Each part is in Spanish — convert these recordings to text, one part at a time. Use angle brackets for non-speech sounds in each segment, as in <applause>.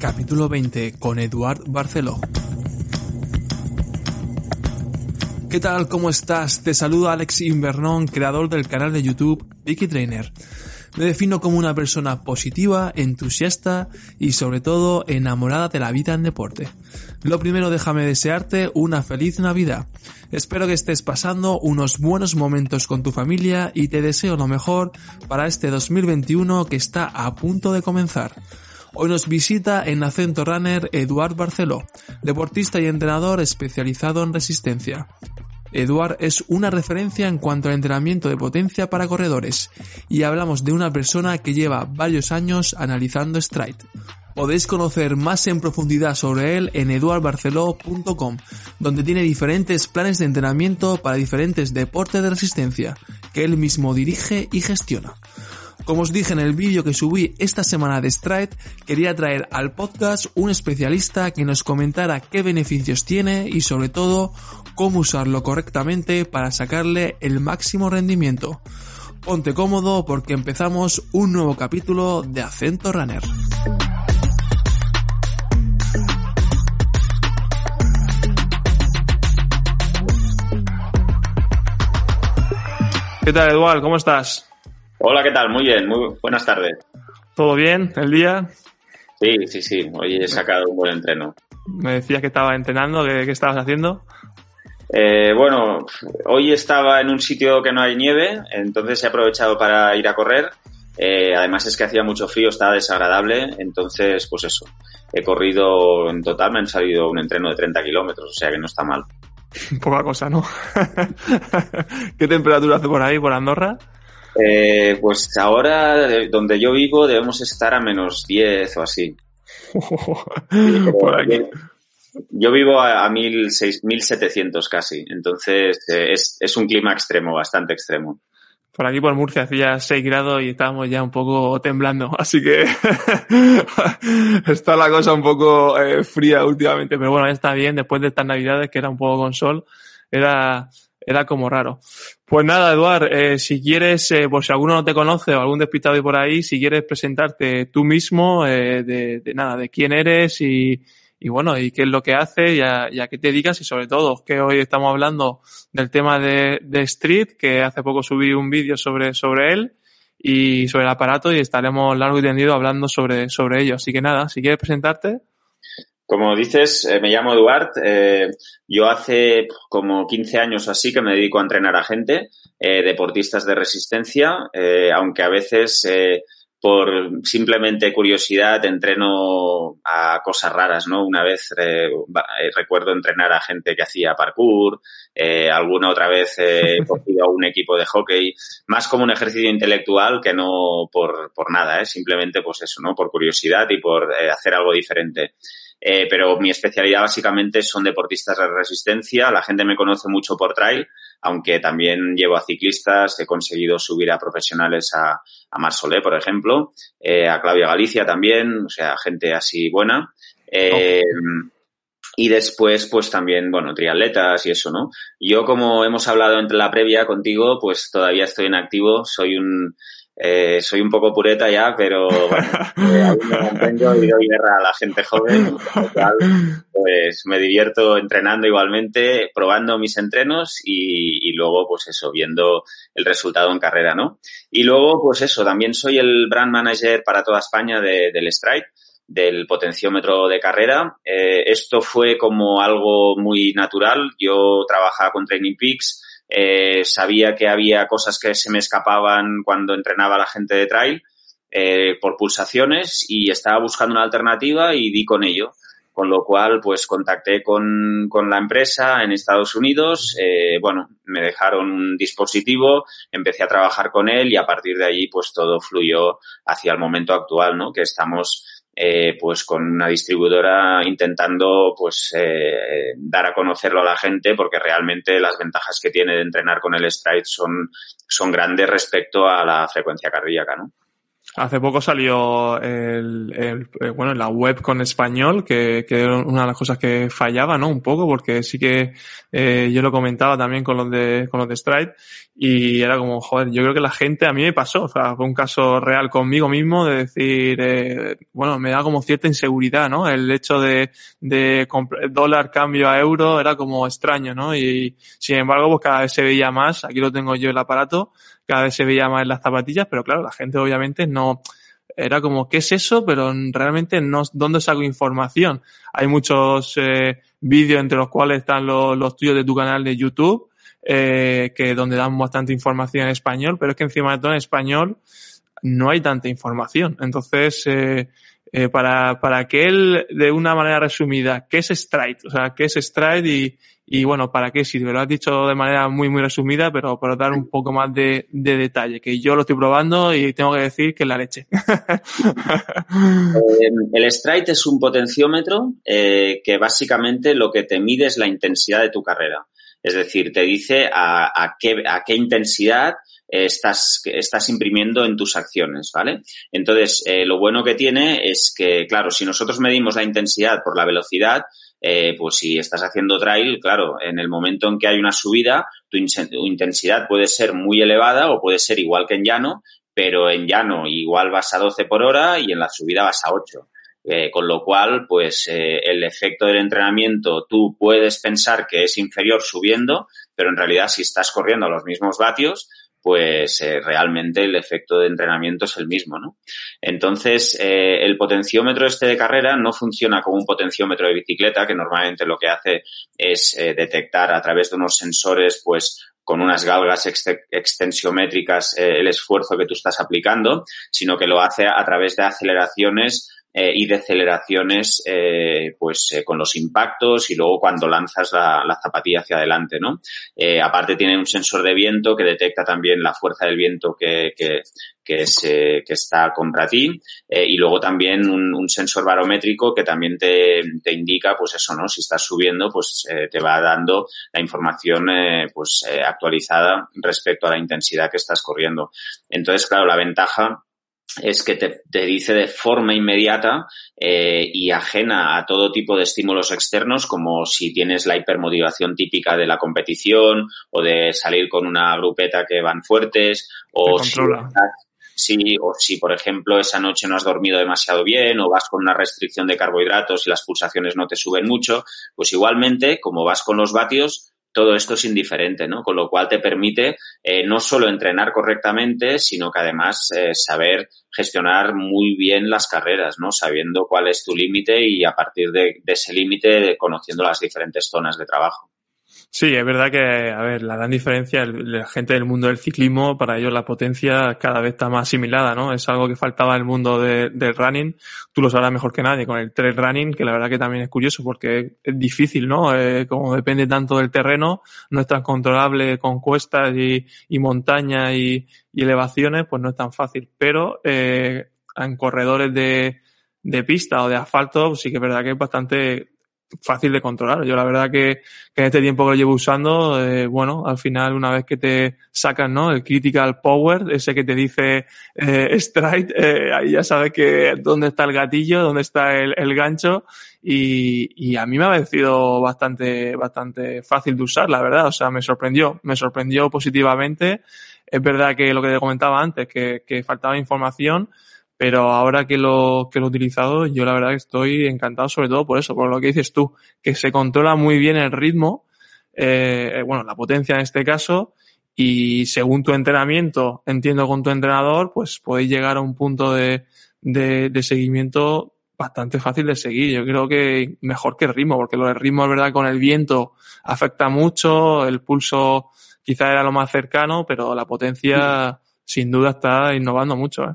capítulo 20 con Eduard Barceló. ¿Qué tal? ¿Cómo estás? Te saluda Alex Invernón, creador del canal de YouTube Vicky Trainer. Me defino como una persona positiva, entusiasta y sobre todo enamorada de la vida en deporte. Lo primero déjame desearte una feliz Navidad. Espero que estés pasando unos buenos momentos con tu familia y te deseo lo mejor para este 2021 que está a punto de comenzar. Hoy nos visita en Acento Runner Eduard Barceló, deportista y entrenador especializado en resistencia. Eduard es una referencia en cuanto al entrenamiento de potencia para corredores y hablamos de una persona que lleva varios años analizando Stride. Podéis conocer más en profundidad sobre él en eduardbarceló.com, donde tiene diferentes planes de entrenamiento para diferentes deportes de resistencia, que él mismo dirige y gestiona. Como os dije en el vídeo que subí esta semana de Stride, quería traer al podcast un especialista que nos comentara qué beneficios tiene y sobre todo cómo usarlo correctamente para sacarle el máximo rendimiento. Ponte cómodo porque empezamos un nuevo capítulo de Acento Runner. ¿Qué tal, Eduard? ¿Cómo estás? Hola, ¿qué tal? Muy bien, muy buenas tardes. ¿Todo bien? ¿El día? Sí, sí, sí. Hoy he sacado un buen entreno. Me decías que estabas entrenando, ¿qué, estabas haciendo? Eh, bueno, hoy estaba en un sitio que no hay nieve, entonces he aprovechado para ir a correr. Eh, además es que hacía mucho frío, estaba desagradable, entonces pues eso. He corrido en total, me han salido un entreno de 30 kilómetros, o sea que no está mal. <laughs> Poca cosa, ¿no? <laughs> ¿Qué temperatura hace por ahí, por Andorra? Eh, pues ahora, donde yo vivo, debemos estar a menos 10 o así. <laughs> Yo vivo a, a 1700 casi, entonces eh, es, es, un clima extremo, bastante extremo. Por aquí por Murcia hacía 6 grados y estábamos ya un poco temblando, <laughs> así que <laughs> está la cosa un poco eh, fría últimamente, pero bueno, ya está bien, después de estas navidades que era un poco con sol, era, era como raro. Pues nada, Eduard, eh, si quieres, eh, por si alguno no te conoce o algún despistado por ahí, si quieres presentarte tú mismo, eh, de, nada, de quién eres y, bueno, y qué es lo que hace y a, y a, qué te dedicas y sobre todo que hoy estamos hablando del tema de, de Street, que hace poco subí un vídeo sobre, sobre él y sobre el aparato y estaremos largo y tendido hablando sobre, sobre ello. Así que nada, si quieres presentarte. Como dices, eh, me llamo Eduard. Eh, yo hace como 15 años o así que me dedico a entrenar a gente, eh, deportistas de resistencia, eh, aunque a veces eh, por simplemente curiosidad entreno a cosas raras, ¿no? Una vez recuerdo entrenar a gente que hacía parkour, alguna otra vez he <laughs> cogido a un equipo de hockey, más como un ejercicio intelectual que no por, por nada, simplemente pues eso, ¿no? Por curiosidad y por hacer algo diferente. Eh, pero mi especialidad básicamente son deportistas de resistencia. La gente me conoce mucho por trail, aunque también llevo a ciclistas. He conseguido subir a profesionales a, a Marsolé, por ejemplo, eh, a Claudia Galicia también, o sea, gente así buena. Eh, Y después, pues también, bueno, triatletas y eso, ¿no? Yo, como hemos hablado entre la previa contigo, pues todavía estoy en activo. Soy un, eh, soy un poco pureta ya, pero bueno, eh, aún me mantengo y doy guerra a la gente joven. Cual, pues me divierto entrenando igualmente, probando mis entrenos y, y, luego, pues eso, viendo el resultado en carrera, ¿no? Y luego, pues eso, también soy el brand manager para toda España de, del Stride del potenciómetro de carrera. Eh, esto fue como algo muy natural. Yo trabajaba con Training Peaks, eh, sabía que había cosas que se me escapaban cuando entrenaba a la gente de trail eh, por pulsaciones y estaba buscando una alternativa y di con ello. Con lo cual, pues contacté con, con la empresa en Estados Unidos. Eh, bueno, me dejaron un dispositivo, empecé a trabajar con él y a partir de allí, pues todo fluyó hacia el momento actual, ¿no? Que estamos eh, pues con una distribuidora intentando pues eh, dar a conocerlo a la gente porque realmente las ventajas que tiene de entrenar con el Stride son, son grandes respecto a la frecuencia cardíaca, ¿no? Hace poco salió el, el, eh, bueno, la web con español, que, que, era una de las cosas que fallaba, ¿no? Un poco, porque sí que eh, yo lo comentaba también con los de, con los de Stride, y era como, joder, yo creo que la gente, a mí me pasó, o sea, fue un caso real conmigo mismo de decir, eh, bueno, me da como cierta inseguridad, ¿no? El hecho de, de dólar cambio a euro era como extraño, ¿no? Y sin embargo, pues cada vez se veía más, aquí lo tengo yo el aparato, cada vez se veía más en las zapatillas, pero claro, la gente obviamente no, era como, ¿qué es eso? Pero realmente no, ¿dónde saco información? Hay muchos eh, vídeos entre los cuales están los, los tuyos de tu canal de YouTube, eh, que donde dan bastante información en español, pero es que encima de todo en español no hay tanta información. Entonces, eh, eh, para, para que él, de una manera resumida, ¿qué es Stride? O sea, ¿qué es Stride y, y bueno, ¿para qué sirve? Lo has dicho de manera muy, muy resumida, pero para dar un poco más de, de detalle, que yo lo estoy probando y tengo que decir que es la leche. <laughs> Eh, el Stride es un potenciómetro eh, que básicamente lo que te mide es la intensidad de tu carrera. Es decir, te dice a, a, qué, a qué intensidad estás, imprimiendo en tus acciones, ¿vale? Entonces, eh, lo bueno que tiene es que, claro, si nosotros medimos la intensidad por la velocidad, eh, pues si estás haciendo trail, claro, en el momento en que hay una subida, tu, intensidad puede ser muy elevada o puede ser igual que en llano, pero en llano igual vas a 12 por hora y en la subida vas a 8. Eh, con lo cual, pues eh, el efecto del entrenamiento tú puedes pensar que es inferior subiendo, pero en realidad si estás corriendo a los mismos vatios, pues eh, realmente el efecto de entrenamiento es el mismo, ¿no? Entonces, eh, el potenciómetro este de carrera no funciona como un potenciómetro de bicicleta, que normalmente lo que hace es eh, detectar a través de unos sensores, pues, con unas galgas extensiométricas el esfuerzo que tú estás aplicando, sino que lo hace a través de aceleraciones eh, y deceleraciones eh, pues eh, con los impactos y luego cuando lanzas la, la zapatilla hacia adelante, ¿no? Eh, aparte tiene un sensor de viento que detecta también la fuerza del viento que, que, que, es, que está contra ti y luego también un, un, sensor barométrico que también te, te, indica pues eso, ¿no? Si estás subiendo pues te va dando la información pues actualizada respecto a la intensidad que estás corriendo. Entonces, claro, la ventaja es que te, te, dice de forma inmediata eh, y ajena a todo tipo de estímulos externos, como si tienes la hipermotivación típica de la competición o de salir con una grupeta que van fuertes o si, si, o si, por ejemplo, esa noche no has dormido demasiado bien o vas con una restricción de carbohidratos y las pulsaciones no te suben mucho, pues igualmente, como vas con los vatios, todo esto es indiferente, ¿no? Con lo cual te permite eh, no solo entrenar correctamente, sino que además eh, saber gestionar muy bien las carreras, ¿no? Sabiendo cuál es tu límite y a partir de, de ese límite conociendo las diferentes zonas de trabajo. Sí, es verdad que, a ver, la gran diferencia, la gente del mundo del ciclismo, para ellos la potencia cada vez está más asimilada, ¿no? Es algo que faltaba en el mundo de, del running. Tú lo sabrás mejor que nadie con el trail running, que la verdad que también es curioso porque es difícil, ¿no? Eh, como depende tanto del terreno, no es tan controlable con cuestas y, montañas y, y, elevaciones, pues no es tan fácil. Pero eh, en corredores de, de pista o de asfalto, sí que es verdad que es bastante fácil de controlar. Yo la verdad que, que en este tiempo que lo llevo usando, eh, bueno, al final una vez que te sacan, ¿no? El critical power, ese que te dice eh, strike, eh, ahí ya sabes que dónde está el gatillo, dónde está el, el gancho y, y, a mí me ha parecido bastante, bastante fácil de usar, la verdad. O sea, me sorprendió, me sorprendió positivamente. Es verdad que lo que te comentaba antes, que, que faltaba información, pero ahora que lo, que lo he utilizado, yo la verdad que estoy encantado sobre todo por eso, por lo que dices tú, que se controla muy bien el ritmo, eh, bueno, la potencia en este caso, y según tu entrenamiento, entiendo con tu entrenador, pues podéis llegar a un punto de, de, de seguimiento bastante fácil de seguir. Yo creo que mejor que el ritmo, porque lo del ritmo, es verdad, con el viento afecta mucho, el pulso quizá era lo más cercano, pero la potencia sin duda está innovando mucho. ¿eh?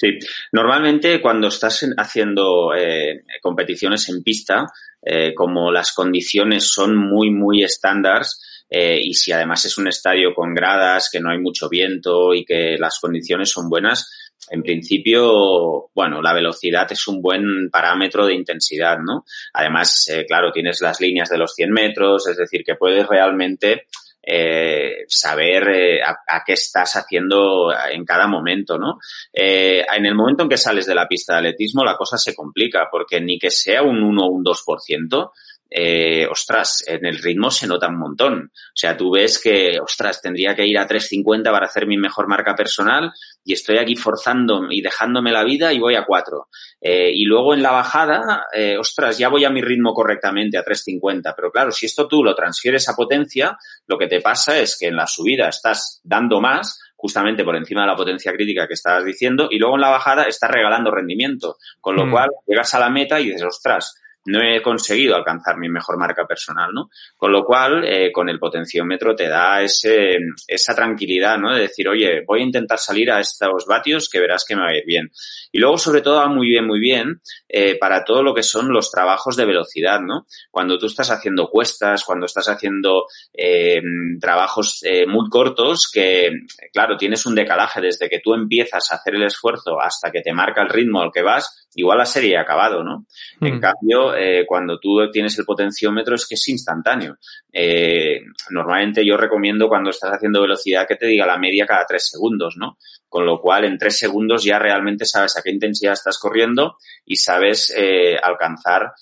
Sí, normalmente cuando estás haciendo eh, competiciones en pista, eh, como las condiciones son muy, muy estándares, eh, y si además es un estadio con gradas, que no hay mucho viento y que las condiciones son buenas, en principio, bueno, la velocidad es un buen parámetro de intensidad, ¿no? Además, eh, claro, tienes las líneas de los 100 metros, es decir, que puedes realmente eh, saber eh, a, qué estás haciendo en cada momento, ¿no? Eh, en el momento en que sales de la pista de atletismo, la cosa se complica, porque ni que sea un 1 o un 2%, eh, ostras, en el ritmo se nota un montón. O sea, tú ves que, ostras, tendría que ir a 3.50 para hacer mi mejor marca personal y estoy aquí forzando y dejándome la vida y voy a 4. Eh, y luego en la bajada, eh, ostras, ya voy a mi ritmo correctamente, a 3.50. Pero claro, si esto tú lo transfieres a potencia, lo que te pasa es que en la subida estás dando más, justamente por encima de la potencia crítica que estabas diciendo, y luego en la bajada estás regalando rendimiento. Con lo mm. cual llegas a la meta y dices, ostras, no he conseguido alcanzar mi mejor marca personal, ¿no? Con lo cual, eh, con el potenciómetro te da ese, esa tranquilidad, ¿no? De decir, oye, voy a intentar salir a estos vatios que verás que me va a ir bien. Y luego, sobre todo, va muy bien, muy bien eh, para todo lo que son los trabajos de velocidad, ¿no? Cuando tú estás haciendo cuestas, cuando estás haciendo eh, trabajos muy cortos, que, claro, tienes un decalaje desde que tú empiezas a hacer el esfuerzo hasta que te marca el ritmo al que vas, igual la serie ha acabado, ¿no? En mm. cambio, eh, cuando tú tienes el potenciómetro es que es instantáneo. Eh, normalmente yo recomiendo cuando estás haciendo velocidad que te diga la media cada tres segundos, ¿no? Con lo cual, en tres segundos ya realmente sabes a qué intensidad estás corriendo y sabes eh, alcanzar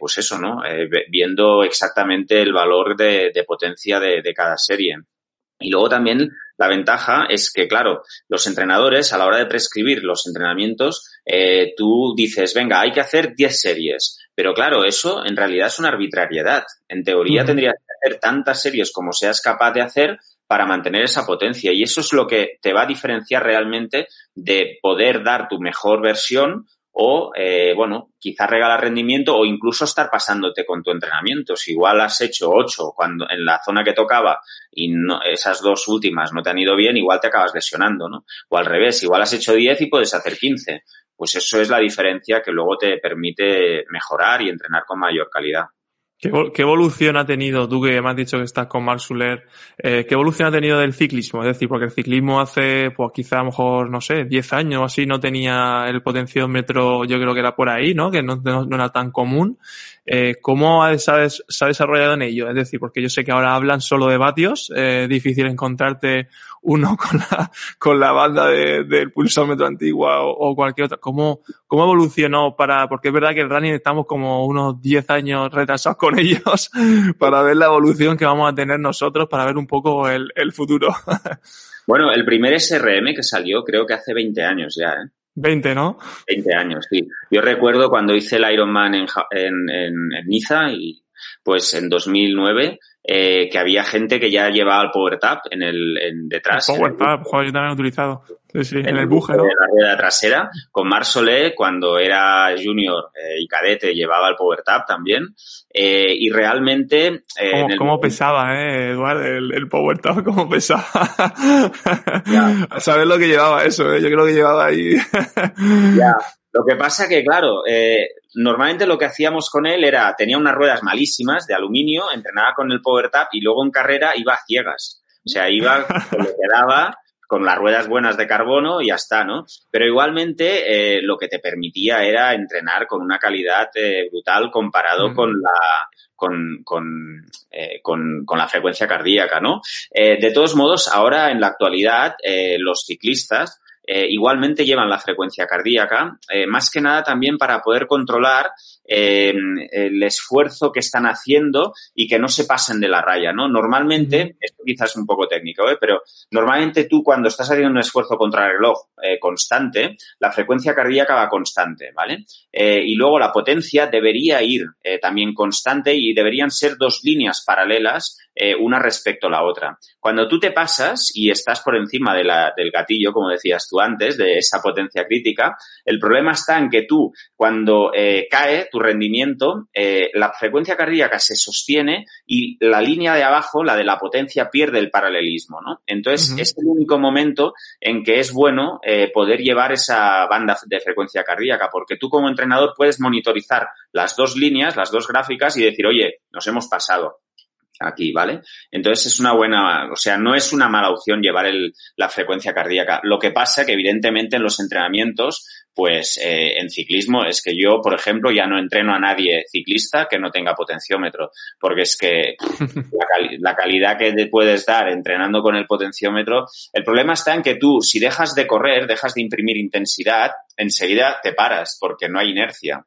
pues eso, ¿no? viendo exactamente el valor de, potencia de, de, cada serie. Y luego también la ventaja es que, claro, los entrenadores a la hora de prescribir los entrenamientos, eh, tú dices, venga, hay que hacer 10 series. Pero claro, eso en realidad es una arbitrariedad. En teoría tendrías que hacer tantas series como seas capaz de hacer para mantener esa potencia. Y eso es lo que te va a diferenciar realmente de poder dar tu mejor versión o, eh, bueno, quizás regalar rendimiento o incluso estar pasándote con tu entrenamiento. Si igual has hecho ocho cuando, en la zona que tocaba y no, esas dos últimas no te han ido bien, igual te acabas lesionando, ¿no? O al revés, igual has hecho diez y puedes hacer quince. Pues eso es la diferencia que luego te permite mejorar y entrenar con mayor calidad. ¿Qué, evolución ha tenido, tú que me has dicho que estás con Mark Suler, eh, qué evolución ha tenido del ciclismo? Es decir, porque el ciclismo hace, pues quizá a lo mejor, no sé, 10 años o así, no tenía el potenciómetro, yo creo que era por ahí, ¿no? Que no, no era tan común. Eh, ¿Cómo se ha, desarrollado en ello? Es decir, porque yo sé que ahora hablan solo de vatios, eh, difícil encontrarte uno <laughs> con la, con la banda de, del pulsómetro antigua o, cualquier otra. ¿Cómo, ¿Cómo evolucionó para, porque es verdad que el running estamos como unos 10 años retrasados con ellos <laughs> para ver la evolución que vamos a tener nosotros, para ver un poco el futuro. <laughs> bueno, el primer SRM que salió creo que hace 20 años ya, ¿eh? 20, ¿no? 20 años, sí. Yo recuerdo cuando hice el Ironman en, en, en, en Niza y pues en 2009 eh, que había gente que ya llevaba el Power Tap en el en detrás. El Power Tap, joder, yo también he utilizado. Sí, en, el buje, ¿no? En la rueda trasera. Con Mar Solé, cuando era junior eh, y cadete, llevaba el Power Tap también. Eh, y realmente... Eh, ¿Cómo, pesaba, eh, Eduardo, el, el, Power Tap? <laughs> ¿Cómo pesaba? Saber lo que llevaba eso, ¿eh? Yo creo que llevaba ahí... ya. <laughs> Lo que pasa que, claro, eh, normalmente lo que hacíamos con él era, tenía unas ruedas malísimas de aluminio, entrenaba con el Power Tap y luego en carrera iba a ciegas. O sea, iba <laughs> con lo que daba, con las ruedas buenas de carbono y ya está, ¿no? Pero igualmente eh, lo que te permitía era entrenar con una calidad eh, brutal comparado con la con, con, eh, con, con, la frecuencia cardíaca, ¿no? Eh, de todos modos, ahora en la actualidad, eh, los ciclistas eh, igualmente llevan la frecuencia cardíaca, eh, más que nada también para poder controlar eh, el esfuerzo que están haciendo y que no se pasen de la raya, ¿no? Normalmente, esto quizás es un poco técnico, ¿eh? pero normalmente tú cuando estás haciendo un esfuerzo contra el reloj constante, la frecuencia cardíaca va constante, ¿vale? y luego la potencia debería ir también constante y deberían ser dos líneas paralelas una respecto a la otra. Cuando tú te pasas y estás por encima de la, del gatillo, como decías tú antes, de esa potencia crítica, el problema está en que tú, cuando cae tu rendimiento, eh, la frecuencia cardíaca se sostiene y la línea de abajo, la de la potencia, pierde el paralelismo, ¿no? Entonces, es el único momento en que es bueno eh, poder llevar esa banda de frecuencia cardíaca, porque tú como entrenador puedes monitorizar las dos líneas, las dos gráficas y decir, oye, nos hemos pasado aquí, ¿vale? Entonces es una buena, o sea, no es una mala opción llevar el, la frecuencia cardíaca. Lo que pasa que evidentemente en los entrenamientos pues eh, en ciclismo es que yo, por ejemplo, ya no entreno a nadie ciclista que no tenga potenciómetro, porque es que <laughs> la, calidad que te puedes dar entrenando con el potenciómetro, el problema está en que tú, si dejas de correr, dejas de imprimir intensidad, enseguida te paras porque no hay inercia.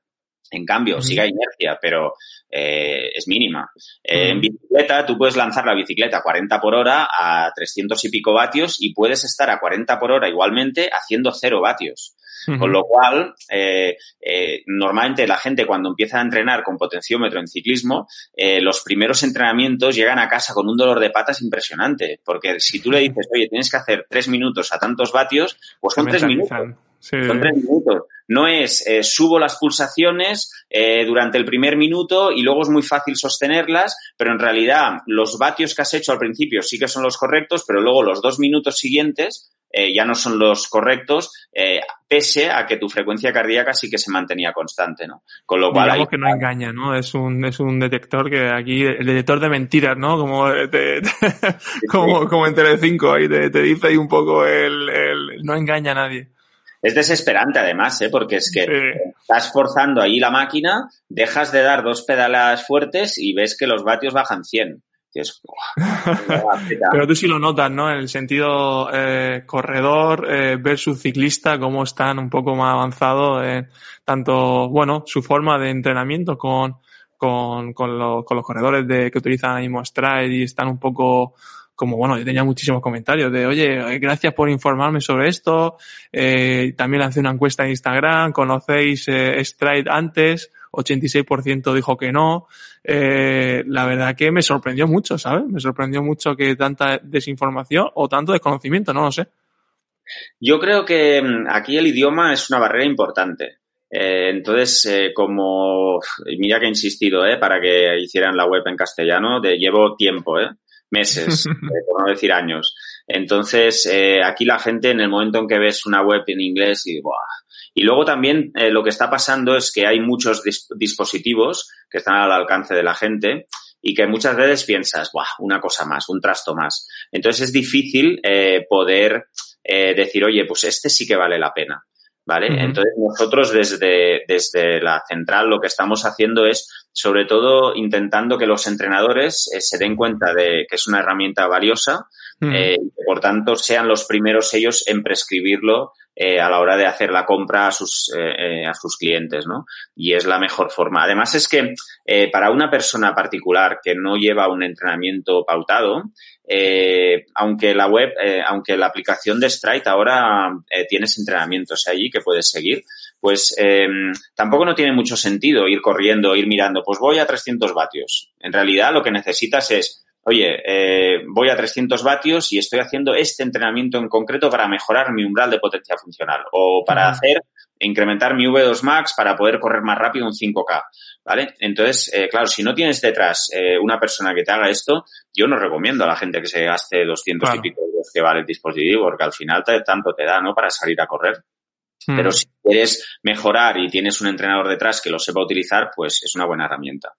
En cambio, sigue hay inercia, pero eh, es mínima. Eh, en bicicleta, tú puedes lanzar la bicicleta a 40 por hora a 300 y pico vatios y puedes estar a 40 por hora igualmente haciendo 0 vatios. Con lo cual, eh, normalmente la gente cuando empieza a entrenar con potenciómetro en ciclismo, los primeros entrenamientos llegan a casa con un dolor de patas impresionante. Porque si tú le dices, oye, tienes que hacer 3 minutos a tantos vatios, pues son 3 minutos. Son tres minutos. No es eh, subo las pulsaciones eh, durante el primer minuto y luego es muy fácil sostenerlas, pero en realidad los vatios que has hecho al principio sí que son los correctos, pero luego los dos minutos siguientes eh, ya no son los correctos, pese a que tu frecuencia cardíaca sí que se mantenía constante, ¿no? Con lo cual. Digamos que no engaña, ¿no? Es un, es un detector que aquí, el detector de mentiras, ¿no? Como, <laughs> como, como en Telecinco, ahí te, te dice ahí un poco el, el, no engaña a nadie. Es desesperante además, ¿eh? porque es que estás forzando ahí la máquina, dejas de dar dos pedalas fuertes y ves que los vatios bajan 100. <laughs> Pero tú sí lo notas, ¿no? En el sentido eh, corredor eh, versus ciclista, cómo están un poco más avanzados, en tanto, bueno, su forma de entrenamiento con, con, con, los, con los corredores de, que utilizan ahí Stride y están un poco como bueno, yo tenía muchísimos comentarios de, oye, gracias por informarme sobre esto, eh, también lancé una encuesta en Instagram, ¿conocéis eh, Stride antes? 86% dijo que no. Eh, la verdad que me sorprendió mucho, ¿sabes? Me sorprendió mucho que tanta desinformación o tanto desconocimiento, no lo sé. Yo creo que mm, aquí el idioma es una barrera importante. Eh, entonces, eh, como, mira que he insistido, eh, para que hicieran la web en castellano, de, llevo tiempo, eh, meses, <laughs> eh, por no decir años. Entonces, eh, aquí la gente en el momento en que ves una web en inglés y, ¡buah! y luego también eh, lo que está pasando es que hay muchos dispositivos que están al alcance de la gente y que muchas veces piensas, ¡buah! Una cosa más, un trasto más. Entonces es difícil poder decir, oye, pues este sí que vale la pena. ¿Vale? Entonces nosotros desde, desde la central lo que estamos haciendo es sobre todo intentando que los entrenadores eh, se den cuenta de que es una herramienta valiosa eh, y por tanto sean los primeros ellos en prescribirlo eh, a la hora de hacer la compra a sus, a sus clientes, ¿no? Y es la mejor forma. Además es que para una persona particular que no lleva un entrenamiento pautado, eh, aunque la web, eh, aunque la aplicación de Stride ahora eh, tienes entrenamientos allí que puedes seguir, pues tampoco no tiene mucho sentido ir corriendo, ir mirando, pues voy a 300 vatios. En realidad lo que necesitas es, oye, voy a 300 vatios y estoy haciendo este entrenamiento en concreto para mejorar mi umbral de potencia funcional o para hacer incrementar mi V2 Max para poder correr más rápido un 5K, ¿vale? Entonces, eh, claro, si no tienes detrás eh, una persona que te haga esto, yo no recomiendo a la gente que se gaste 200 y pico euros que vale el dispositivo, porque al final te, tanto te da, ¿no? Para salir a correr. Hmm. Pero si quieres mejorar y tienes un entrenador detrás que lo sepa utilizar, pues es una buena herramienta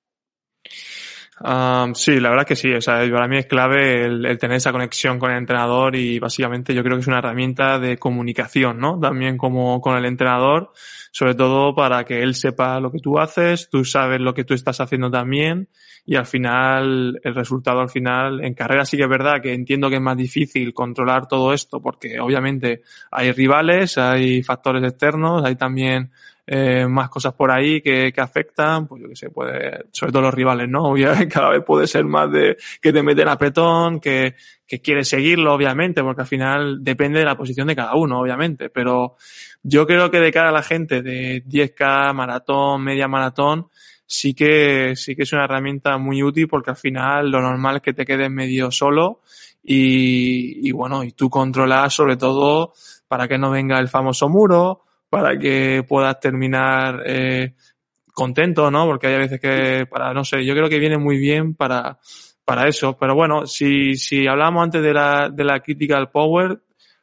sí, la verdad que sí. O sea, para mí es clave el, tener esa conexión con el entrenador y básicamente yo creo que es una herramienta de comunicación, ¿no? También como con el entrenador, sobre todo para que él sepa lo que tú haces, tú sabes lo que tú estás haciendo también y al final, el resultado al final, en carrera sí que es verdad que entiendo que es más difícil controlar todo esto porque obviamente hay rivales, hay factores externos, hay también eh, más cosas por ahí que, que afectan, pues yo que sé, puede, sobre todo los rivales, ¿no? <laughs> Obviamente cada vez puede ser más de que te meten a petón, que, que quieres seguirlo, obviamente, porque al final depende de la posición de cada uno, obviamente, pero yo creo que de cara a la gente de 10K, maratón, media maratón, sí que, sí que es una herramienta muy útil porque al final lo normal es que te quedes medio solo y, y bueno, y tú controlas sobre todo para que no venga el famoso muro, para que puedas terminar eh, contento, ¿no? Porque hay veces que para, no sé, yo creo que viene muy bien para, para eso. Pero bueno, si, si hablamos antes de la, de la critical power,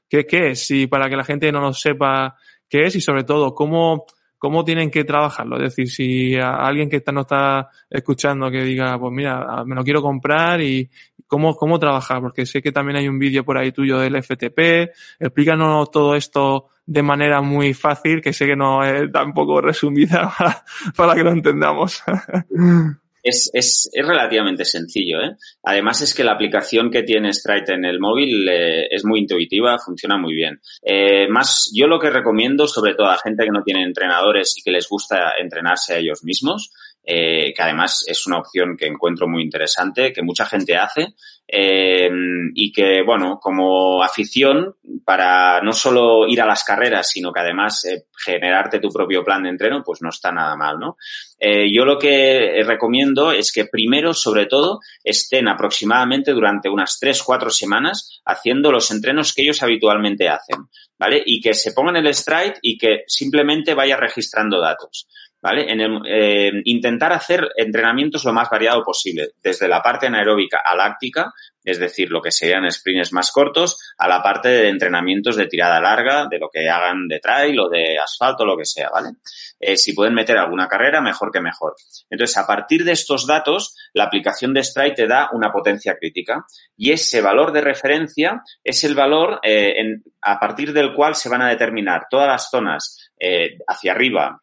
¿qué, ¿qué es? Si para que la gente no lo sepa qué es y sobre todo cómo, cómo tienen que trabajarlo. Es decir, si alguien que está, no está escuchando que diga, pues mira, me lo quiero comprar y cómo, cómo trabajar, porque sé que también hay un vídeo por ahí tuyo del FTP. Explícanos todo esto de manera muy fácil, que sé que no es tampoco resumida <laughs> para, que lo entendamos. <laughs> Es, es, es, relativamente sencillo. ¿eh? Además es que la aplicación que tiene Stride en el móvil eh, es muy intuitiva, funciona muy bien. Eh, más, yo lo que recomiendo, sobre todo a gente que no tiene entrenadores y que les gusta entrenarse a ellos mismos, eh, que además es una opción que encuentro muy interesante, que mucha gente hace eh, y que, bueno, como afición para no solo ir a las carreras, sino que además eh, generarte tu propio plan de entreno, pues no está nada mal, ¿no? Eh, yo lo que recomiendo es que primero, sobre todo, estén aproximadamente durante unas tres, cuatro semanas haciendo los entrenos que ellos habitualmente hacen, ¿vale? Y que se pongan el stride y que simplemente vaya registrando datos. ¿Vale? En el, eh, intentar hacer entrenamientos lo más variado posible, desde la parte anaeróbica a láctica, es decir, lo que serían sprints más cortos, a la parte de entrenamientos de tirada larga, de lo que hagan de trail o de asfalto, lo que sea, ¿vale? Eh, si pueden meter alguna carrera, mejor que mejor. Entonces, a partir de estos datos, la aplicación de Stride te da una potencia crítica y ese valor de referencia es el valor eh, en, a partir del cual se van a determinar todas las zonas eh, hacia arriba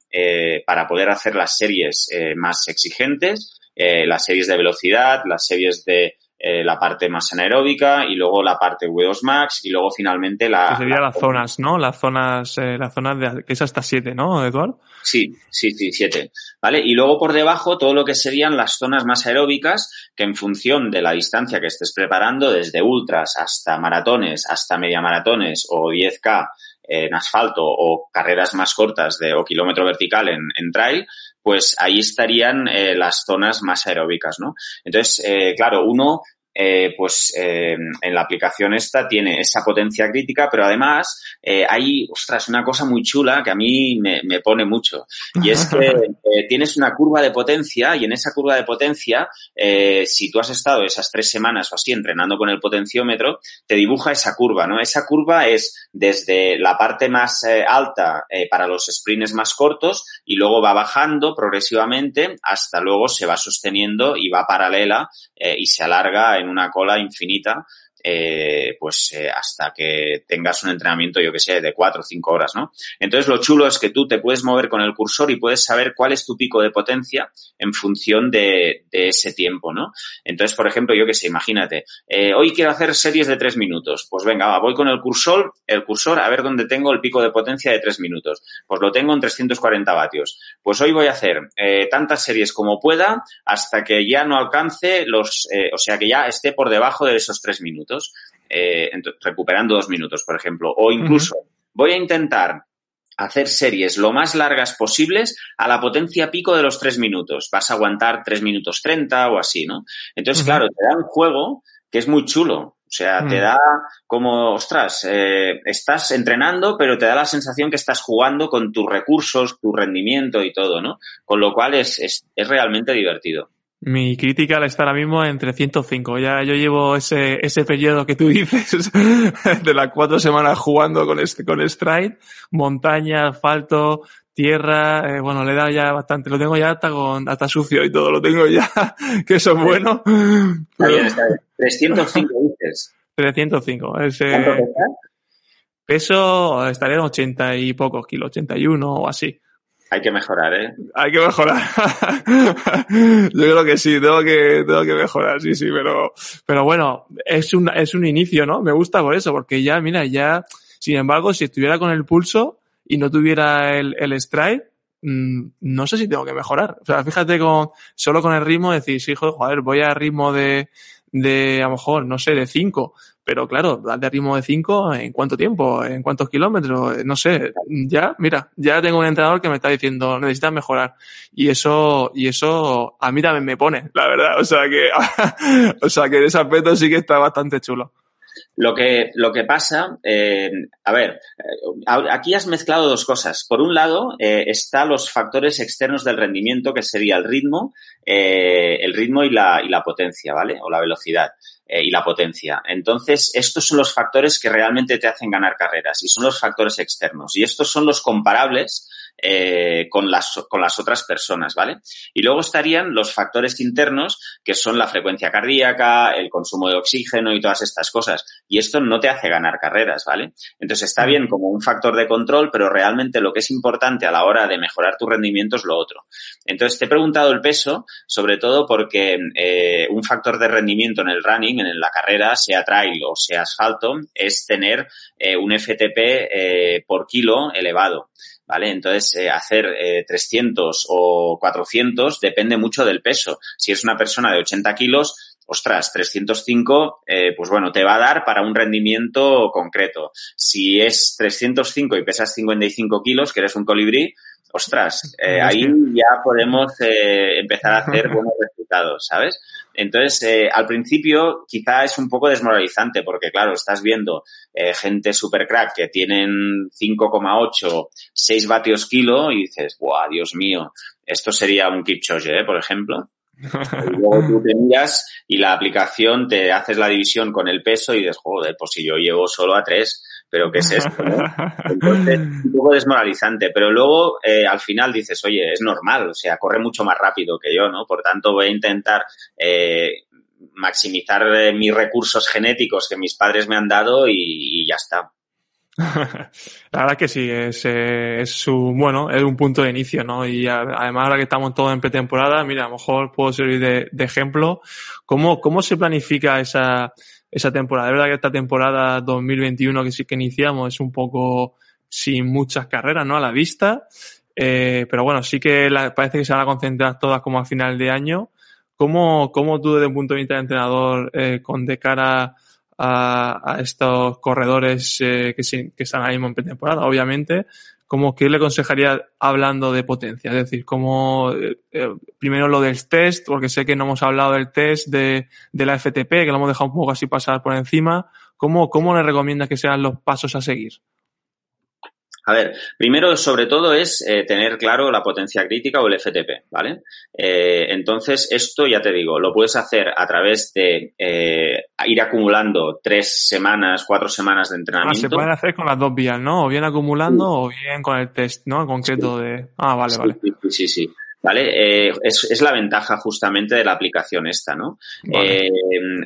para poder hacer las series más exigentes, las series de velocidad, las series de eh, la parte más anaeróbica y luego la parte V2 Max y luego finalmente la... Que sería la, las zonas, ¿no? Las zonas, eh, las zonas de, que es hasta 7, ¿no, Eduardo? Sí, sí, sí, 7. ¿Vale? Y luego por debajo todo lo que serían las zonas más aeróbicas que en función de la distancia que estés preparando, desde ultras hasta maratones, hasta media maratones o 10K en asfalto o carreras más cortas de o kilómetro vertical en, en trail, pues ahí estarían eh, las zonas más aeróbicas, ¿no? Entonces, eh, claro, uno eh, pues eh, en la aplicación esta tiene esa potencia crítica, pero además eh, hay, ostras, una cosa muy chula que a mí me, me pone mucho. Y es que <laughs> tienes una curva de potencia y en esa curva de potencia, si tú has estado esas tres semanas o así entrenando con el potenciómetro, te dibuja esa curva, ¿no? Esa curva es desde la parte más alta para los sprints más cortos y luego va bajando progresivamente hasta luego se va sosteniendo y va paralela y se alarga en una cola infinita, eh, pues eh, hasta que tengas un entrenamiento, yo que sé, de cuatro o cinco horas, ¿no? Entonces lo chulo es que tú te puedes mover con el cursor y puedes saber cuál es tu pico de potencia en función de, de ese tiempo, ¿no? Entonces, por ejemplo, yo que sé, imagínate, eh, hoy quiero hacer series de tres minutos, pues venga, voy con el cursor, el cursor a ver dónde tengo el pico de potencia de tres minutos. Pues lo tengo en 340 vatios. Pues hoy voy a hacer eh, tantas series como pueda hasta que ya no alcance los, eh, o sea, que ya esté por debajo de esos tres minutos eh, recuperando dos minutos, por ejemplo. O incluso uh -huh. voy a intentar hacer series lo más largas posibles a la potencia pico de los tres minutos. Vas a aguantar tres minutos treinta o así, ¿no? Entonces, uh -huh. claro, te da un juego que es muy chulo. O sea, mm. te da como, ostras, eh, estás entrenando, pero te da la sensación que estás jugando con tus recursos, tu rendimiento y todo, ¿no? Con lo cual es, es, es realmente divertido. Mi crítica está ahora mismo en 305. Ya yo llevo ese, ese periodo que tú <laughs> dices de las cuatro semanas jugando con, este, con Stride, montaña, asfalto, tierra, eh, bueno, le he dado ya bastante. Lo tengo ya hasta con, hasta sucio y todo, lo tengo ya, <laughs> que eso es bueno. Está bien, está bien. 305 dices. 305. Ese, peso estaría en 80 y pocos kilos, 81 o así. Hay que mejorar, ¿eh? Hay que mejorar. <laughs> Yo creo que sí, tengo que, tengo que mejorar, sí, sí, pero, pero bueno, es un, es un inicio, ¿no? Me gusta por eso, porque ya, mira, ya, sin embargo, si estuviera con el pulso y no tuviera el, el stride, mmm, no sé si tengo que mejorar. O sea, fíjate con, solo con el ritmo decir, sí, joder, voy a ritmo de, de, a lo mejor, no sé, de 5, pero claro, de ritmo de 5, ¿en cuánto tiempo? ¿En cuántos kilómetros? No sé, ya, mira, ya tengo un entrenador que me está diciendo, necesitas mejorar. Y eso, y eso a mí también me pone, la verdad. O sea que, <laughs> o sea que en ese aspecto sí que está bastante chulo. Lo que, lo que pasa, eh, a ver, aquí has mezclado dos cosas. Por un lado, eh, está los factores externos del rendimiento, que sería el ritmo, eh, el ritmo y la, y la potencia, ¿vale? O la velocidad eh, y la potencia. Entonces, estos son los factores que realmente te hacen ganar carreras y son los factores externos. Y estos son los comparables eh, con, las, con las otras personas, ¿vale? Y luego estarían los factores internos, que son la frecuencia cardíaca, el consumo de oxígeno y todas estas cosas. Y esto no te hace ganar carreras, ¿vale? Entonces está bien como un factor de control, pero realmente lo que es importante a la hora de mejorar tu rendimiento es lo otro. Entonces te he preguntado el peso, sobre todo porque eh, un factor de rendimiento en el running, en la carrera, sea trail o sea asfalto, es tener eh, un FTP por kilo elevado. ¿Vale? Entonces, eh, hacer eh, 300 o 400 depende mucho del peso. Si es una persona de 80 kilos, ostras, 305, eh, pues bueno, te va a dar para un rendimiento concreto. Si es 305 y pesas 55 kilos, que eres un colibrí, ostras, eh, ahí ya podemos eh, empezar a hacer <laughs> buenos resultados, ¿sabes? Entonces, eh, al principio quizá es un poco desmoralizante porque, claro, estás viendo eh, gente super crack que tienen 5,8, 6 vatios kilo y dices, ¡guau, Dios mío! Esto sería un Kipchoge, ¿eh? por ejemplo. Y luego tú te <laughs> miras y la aplicación te haces la división con el peso y dices, joder, pues si yo llevo solo a 3, pero ¿qué es esto? ¿no? <laughs> Entonces, un poco desmoralizante, pero luego eh, al final dices, oye, es normal, o sea, corre mucho más rápido que yo, ¿no? Por tanto, voy a intentar eh, maximizar eh, mis recursos genéticos que mis padres me han dado y, y ya está. <laughs> La verdad que sí, es, eh, es su, bueno, es un punto de inicio, ¿no? Y a, además ahora que estamos todos en pretemporada, mira, a lo mejor puedo servir de, de ejemplo. ¿Cómo, ¿Cómo se planifica esa, esa temporada? Es verdad que esta temporada 2021 que sí que iniciamos es un poco sin muchas carreras, ¿no? A la vista. Eh, pero bueno, sí que parece que se van a concentrar todas como a final de año. ¿Cómo, cómo tú desde un punto de vista de entrenador, eh, con de cara a, a estos corredores eh, que, sí, que están ahí mismo en pretemporada, obviamente, como qué le aconsejaría hablando de potencia? Es decir, como eh, eh, primero lo del test, porque sé que no hemos hablado del test de, de la FTP, que lo hemos dejado un poco así pasar por encima. ¿Cómo, cómo le recomiendas que sean los pasos a seguir? A ver, primero, sobre todo, es eh, tener claro la potencia crítica o el FTP, ¿vale? Eh, entonces, esto ya te digo, lo puedes hacer a través de eh, ir acumulando tres semanas, cuatro semanas de entrenamiento. Ah, se pueden hacer con las dos vías, ¿no? O bien acumulando sí. o bien con el test, ¿no? En concreto sí. de... Ah, vale, sí, vale. Sí, sí, sí. ¿Vale? Eh, es, es, la ventaja justamente de la aplicación esta, ¿no? Vale. Eh,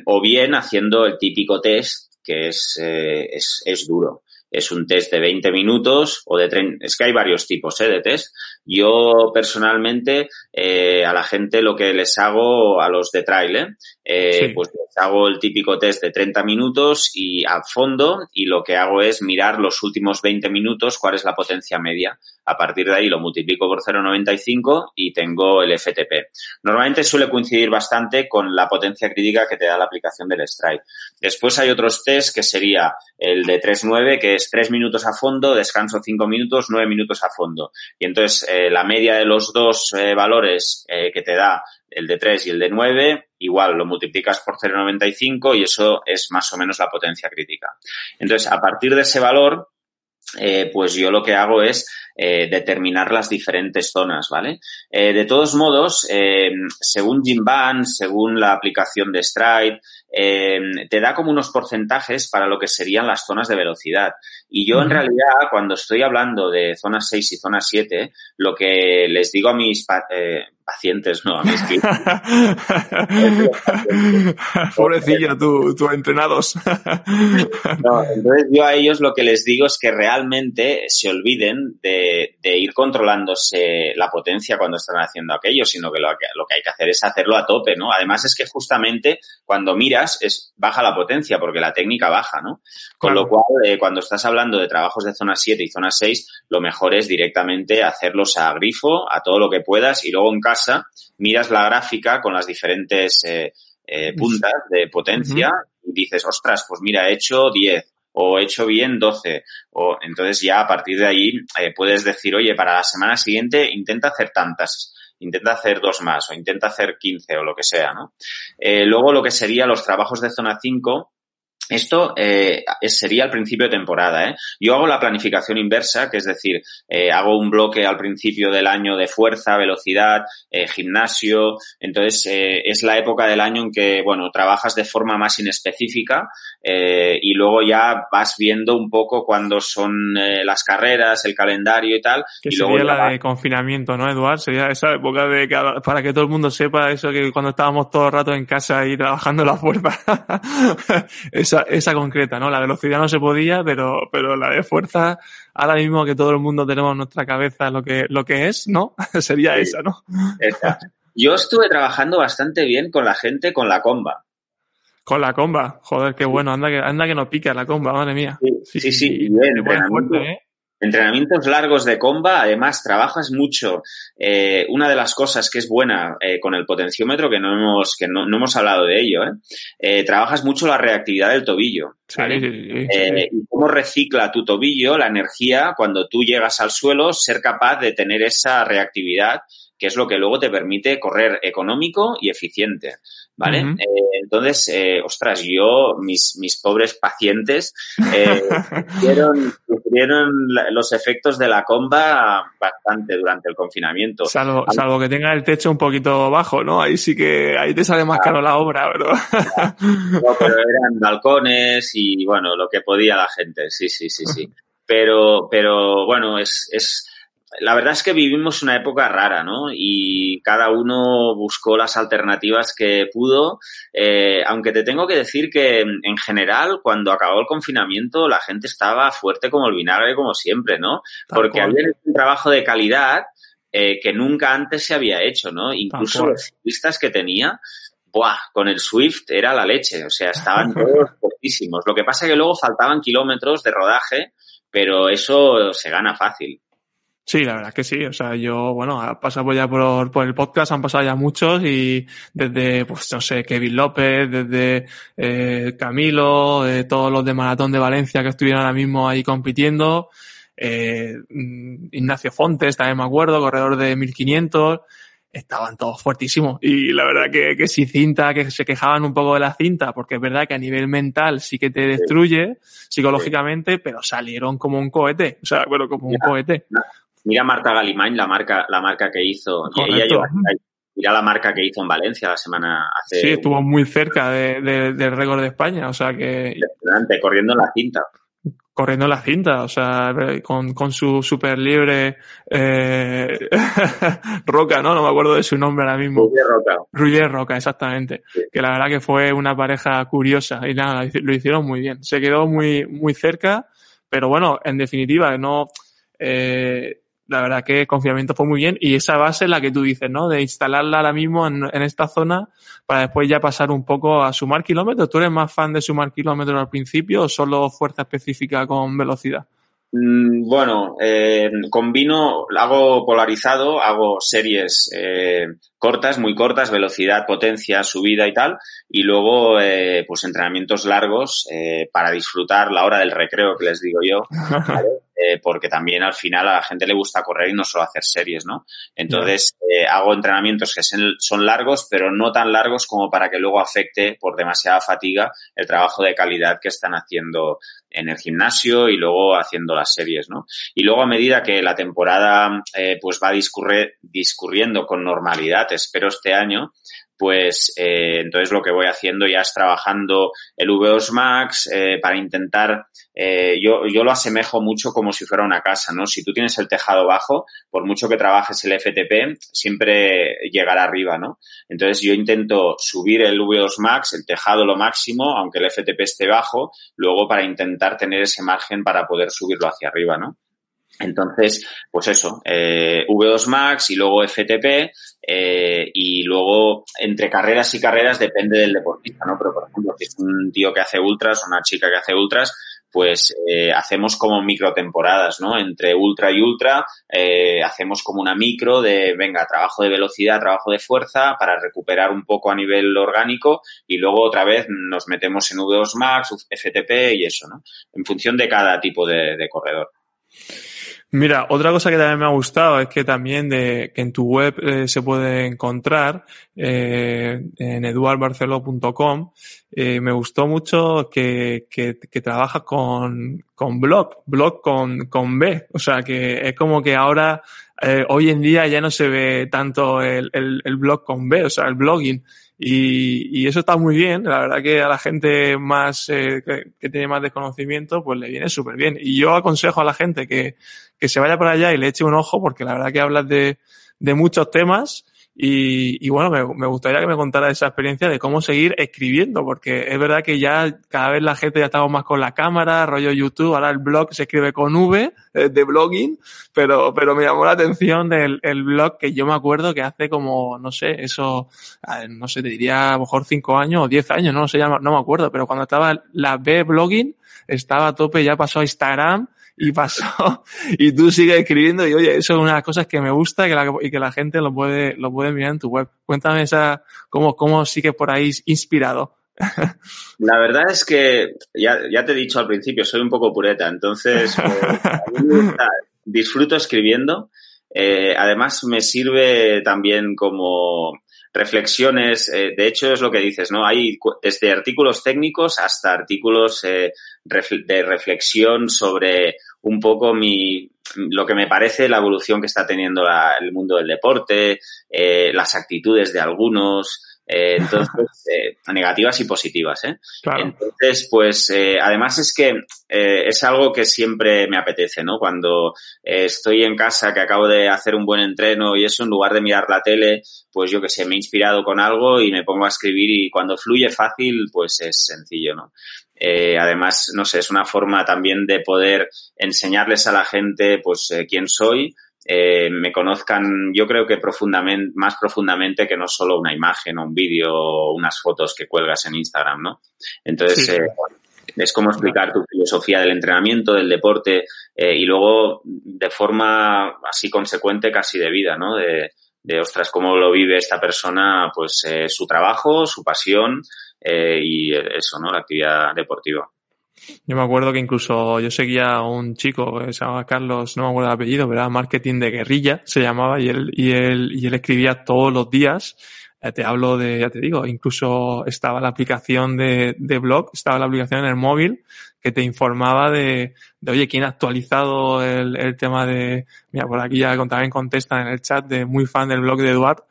o bien haciendo el típico test, que es, eh, es, es duro es un test de 20 minutos o de 30, es que hay varios tipos ¿eh? de test. Yo personalmente eh, a la gente lo que les hago a los de trail, eh, sí. pues les hago el típico test de 30 minutos y a fondo y lo que hago es mirar los últimos 20 minutos cuál es la potencia media. A partir de ahí lo multiplico por 0,95 y tengo el FTP. Normalmente suele coincidir bastante con la potencia crítica que te da la aplicación del Strike. Después hay otros test que sería el de 3,9 que es 3 minutos a fondo, descanso 5 minutos, 9 minutos a fondo. Y entonces eh, la media de los dos eh, valores eh, que te da el de 3 y el de 9, igual lo multiplicas por 0,95 y eso es más o menos la potencia crítica. Entonces, a partir de ese valor, pues yo lo que hago es eh, determinar las diferentes zonas, ¿vale? Eh, de todos modos, eh, según Gymban, según la aplicación de Stride, eh, te da como unos porcentajes para lo que serían las zonas de velocidad. Y yo, en realidad, cuando estoy hablando de zona 6 y zona 7, lo que les digo a mis pacientes, no, a mis <laughs> Pobrecillo, tus tu entrenados. no, entonces yo a ellos lo que les digo es que realmente se olviden de, de, ir controlándose la potencia cuando están haciendo aquello, sino que lo, que lo que hay que hacer es hacerlo a tope, ¿no? Además es que justamente cuando miras es baja la potencia porque la técnica baja, ¿no? Con claro. lo cual, eh, cuando estás hablando de trabajos de zona 7 y zona 6, lo mejor es directamente hacerlos a grifo, a todo lo que puedas y luego en casa miras la gráfica con las diferentes eh, eh, puntas de potencia uh -huh. y dices, ostras, pues mira, he hecho 10 o he hecho bien 12 o entonces ya a partir de ahí eh, puedes decir, oye, para la semana siguiente intenta hacer tantas intenta hacer dos más o intenta hacer 15 o lo que sea, ¿no? Eh, luego lo que sería los trabajos de zona 5, esto eh, sería el principio de temporada. ¿eh? Yo hago la planificación inversa, que es decir, eh, hago un bloque al principio del año de fuerza, velocidad, eh, gimnasio. Entonces, eh, es la época del año en que, bueno, trabajas de forma más inespecífica eh, y luego ya vas viendo un poco cuándo son eh, las carreras, el calendario y tal. Que y sería luego la de confinamiento, ¿no, Eduard? Sería esa época de cada- para que todo el mundo sepa eso que cuando estábamos todo el rato en casa y trabajando la fuerza. <laughs> esa, esa concreta, ¿no? La velocidad no se podía, pero, pero la de fuerza, ahora mismo que todo el mundo tenemos en nuestra cabeza lo que, lo que es, ¿no? <laughs> sería Sí. esa, ¿no? Yo estuve trabajando bastante bien con la gente con la comba. Con la comba. Joder, qué bueno. Anda que, anda que no pica la comba, madre mía. Sí, sí, sí, bien, pones entrenamiento. fuerte, ¿eh? Entrenamientos largos de comba, además trabajas mucho. Eh, una de las cosas que es buena eh, con el potenciómetro, que no hemos, que no, no hemos hablado de ello, ¿eh? Eh, trabajas mucho la reactividad del tobillo. ¿vale? sí, sí, sí. Y cómo recicla tu tobillo la energía cuando tú llegas al suelo, ser capaz de tener esa reactividad, que es lo que luego te permite correr económico y eficiente. ¿Vale? Eh, entonces, eh, ostras, yo, mis, mis pobres pacientes, eh, <laughs> sufrieron, los efectos de la comba bastante durante el confinamiento. Salvo, salvo que tenga el techo un poquito bajo, ¿no? Ahí sí que, ahí te sale más caro la obra, pero... No, pero eran balcones y bueno, lo que podía la gente, sí, sí, sí, sí. <laughs> Pero, pero bueno, es, es, la verdad es que vivimos una época rara, ¿no? Y cada uno buscó las alternativas que pudo, eh, aunque te tengo que decir que en general, cuando acabó el confinamiento, la gente estaba fuerte como el vinagre, como siempre, ¿no? Tal Porque cual. había un trabajo de calidad eh, que nunca antes se había hecho, ¿no? Incluso los ciclistas que tenía, ¡buah! Con el Swift era la leche, o sea, estaban <laughs> todos fortísimos. Lo que pasa es que luego faltaban kilómetros de rodaje, pero eso se gana fácil. Sí, la verdad que sí. O sea, yo, bueno, ha pasado ya por, por el podcast, han pasado ya muchos y desde, pues no sé, Kevin López, desde eh, Camilo, eh, todos los de Maratón de Valencia que estuvieron ahora mismo ahí compitiendo, eh, mm, Ignacio Fontes, también me acuerdo, corredor de 1500, estaban todos fuertísimos. Y la verdad que, que si cinta, que se quejaban un poco de la cinta, porque es verdad que a nivel mental sí que te destruye psicológicamente, pero salieron como un cohete. O sea, bueno, como un cohete. Mira Marta Galimain, la marca, la marca que hizo, ella lleva, mira la marca que hizo en Valencia la semana hace Sí, estuvo muy cerca de- de- del récord de España, o sea que impresionante, corriendo en la cinta. corriendo la cinta, o sea, con, con su super libre eh, <laughs> Roca, ¿no? No me acuerdo de su nombre ahora mismo. Ruyer Roca, exactamente. Sí. Que la verdad que fue una pareja curiosa y nada, lo hicieron muy bien. Se quedó muy, muy cerca, pero bueno, en definitiva, no, eh, la verdad que el confinamiento fue muy bien y esa base es la que tú dices, ¿no? De instalarla ahora mismo en, en esta zona para después ya pasar un poco a sumar kilómetros. ¿Tú eres más fan de sumar kilómetros al principio o solo fuerza específica con velocidad? Mm, Bueno, eh, combino, hago polarizado, hago series eh, cortas, muy cortas, velocidad, potencia, subida y tal, y luego eh, pues entrenamientos largos eh, para disfrutar la hora del recreo que les digo yo, <laughs> ¿vale? Eh, porque también al final a la gente le gusta correr y no solo hacer series, ¿no? Entonces eh, hago entrenamientos que son, largos, pero no tan largos como para que luego afecte por demasiada fatiga el trabajo de calidad que están haciendo en el gimnasio y luego haciendo las series, ¿no? Y luego a medida que la temporada eh, pues va discurre, discurriendo con normalidad, espero este año, pues eh, entonces lo que voy haciendo ya es trabajando el V2 Max eh, para intentar, eh, yo, yo lo asemejo mucho como si fuera una casa, ¿no? Si tú tienes el tejado bajo, por mucho que trabajes el FTP, siempre llegará arriba, ¿no? Entonces yo intento subir el V2 Max, el tejado lo máximo, aunque el FTP esté bajo, luego para intentar tener ese margen para poder subirlo hacia arriba, ¿no? Entonces, pues eso, eh, V2 Max y luego FTP eh, y luego entre carreras y carreras depende del deportista, ¿no? Pero por ejemplo, si es un tío que hace ultras una chica que hace ultras, pues eh, hacemos como microtemporadas, ¿no? Entre ultra y ultra eh, hacemos como una micro de, venga, trabajo de velocidad, trabajo de fuerza para recuperar un poco a nivel orgánico y luego otra vez nos metemos en V2 Max, FTP y eso, ¿no? En función de cada tipo de corredor. Mira, otra cosa que también me ha gustado es que también de, que en tu web eh, se puede encontrar eh, en eduardbarcelo.com. Eh, me gustó mucho que, que, que trabajas con, con blog, blog con, con B. O sea que es como que ahora, eh, hoy en día ya no se ve tanto el, el, el blog con B, o sea, el blogging. Y, y, eso está muy bien. La verdad que a la gente más eh, que, que, tiene más desconocimiento, pues le viene súper bien. Y yo aconsejo a la gente que, que se vaya por allá y le eche un ojo, porque la verdad que hablas de, de muchos temas y, bueno, me, gustaría que me contara esa experiencia de cómo seguir escribiendo, porque es verdad que ya cada vez la gente ya estamos más con la cámara, rollo YouTube, ahora el blog se escribe con V, eh, de blogging, pero, pero me llamó la atención del el blog que yo me acuerdo que hace como, no sé, eso, no sé, te diría a lo mejor cinco años o diez años, no sé, ya no me acuerdo, pero cuando estaba la B blogging, estaba a tope, ya pasó a Instagram, y pasó <laughs> y tú sigues escribiendo y oye, eso es una de las cosas que me gusta y que la, y que la gente lo puede, lo puede mirar en tu web. Cuéntame esa, cómo, cómo sigues por ahí inspirado. <laughs> La verdad es que, ya, ya te he dicho al principio, soy un poco pureta, entonces <laughs> eh, disfruto escribiendo. Eh, además, me sirve también como reflexiones. Eh, de hecho, es lo que dices, ¿no? Hay desde artículos técnicos hasta artículos eh, de reflexión sobre un poco mi, lo que me parece la evolución que está teniendo la, el mundo del deporte, eh, las actitudes de algunos, eh, <laughs> entonces, eh, negativas y positivas, ¿eh? Claro. Entonces, pues, eh, además es que eh, es algo que siempre me apetece, ¿no? Cuando eh, estoy en casa, que acabo de hacer un buen entreno y eso, en lugar de mirar la tele, pues yo que sé, me he inspirado con algo y me pongo a escribir y cuando fluye fácil, pues es sencillo, ¿no? Eh, además, no sé, es una forma también de poder enseñarles a la gente, pues, eh, quién soy, eh, me conozcan, yo creo que profundamente, más profundamente que no solo una imagen o un vídeo o unas fotos que cuelgas en Instagram, ¿no? Entonces, sí. eh, es como explicar tu filosofía del entrenamiento, del deporte eh, y luego de forma así consecuente casi de vida, ¿no? De, de ostras, cómo lo vive esta persona, pues eh, su trabajo, su pasión y eso, ¿no? La actividad deportiva. Yo me acuerdo que incluso yo seguía a un chico se llamaba Carlos, no me acuerdo el apellido, pero era marketing de guerrilla, se llamaba, y él, y él, y él escribía todos los días. Te hablo de, ya te digo, incluso estaba la aplicación de, de blog, estaba la aplicación en el móvil que te informaba de, de oye, quién ha actualizado el, el tema de, mira, por aquí ya también contestan en el chat de muy fan del blog de Eduard.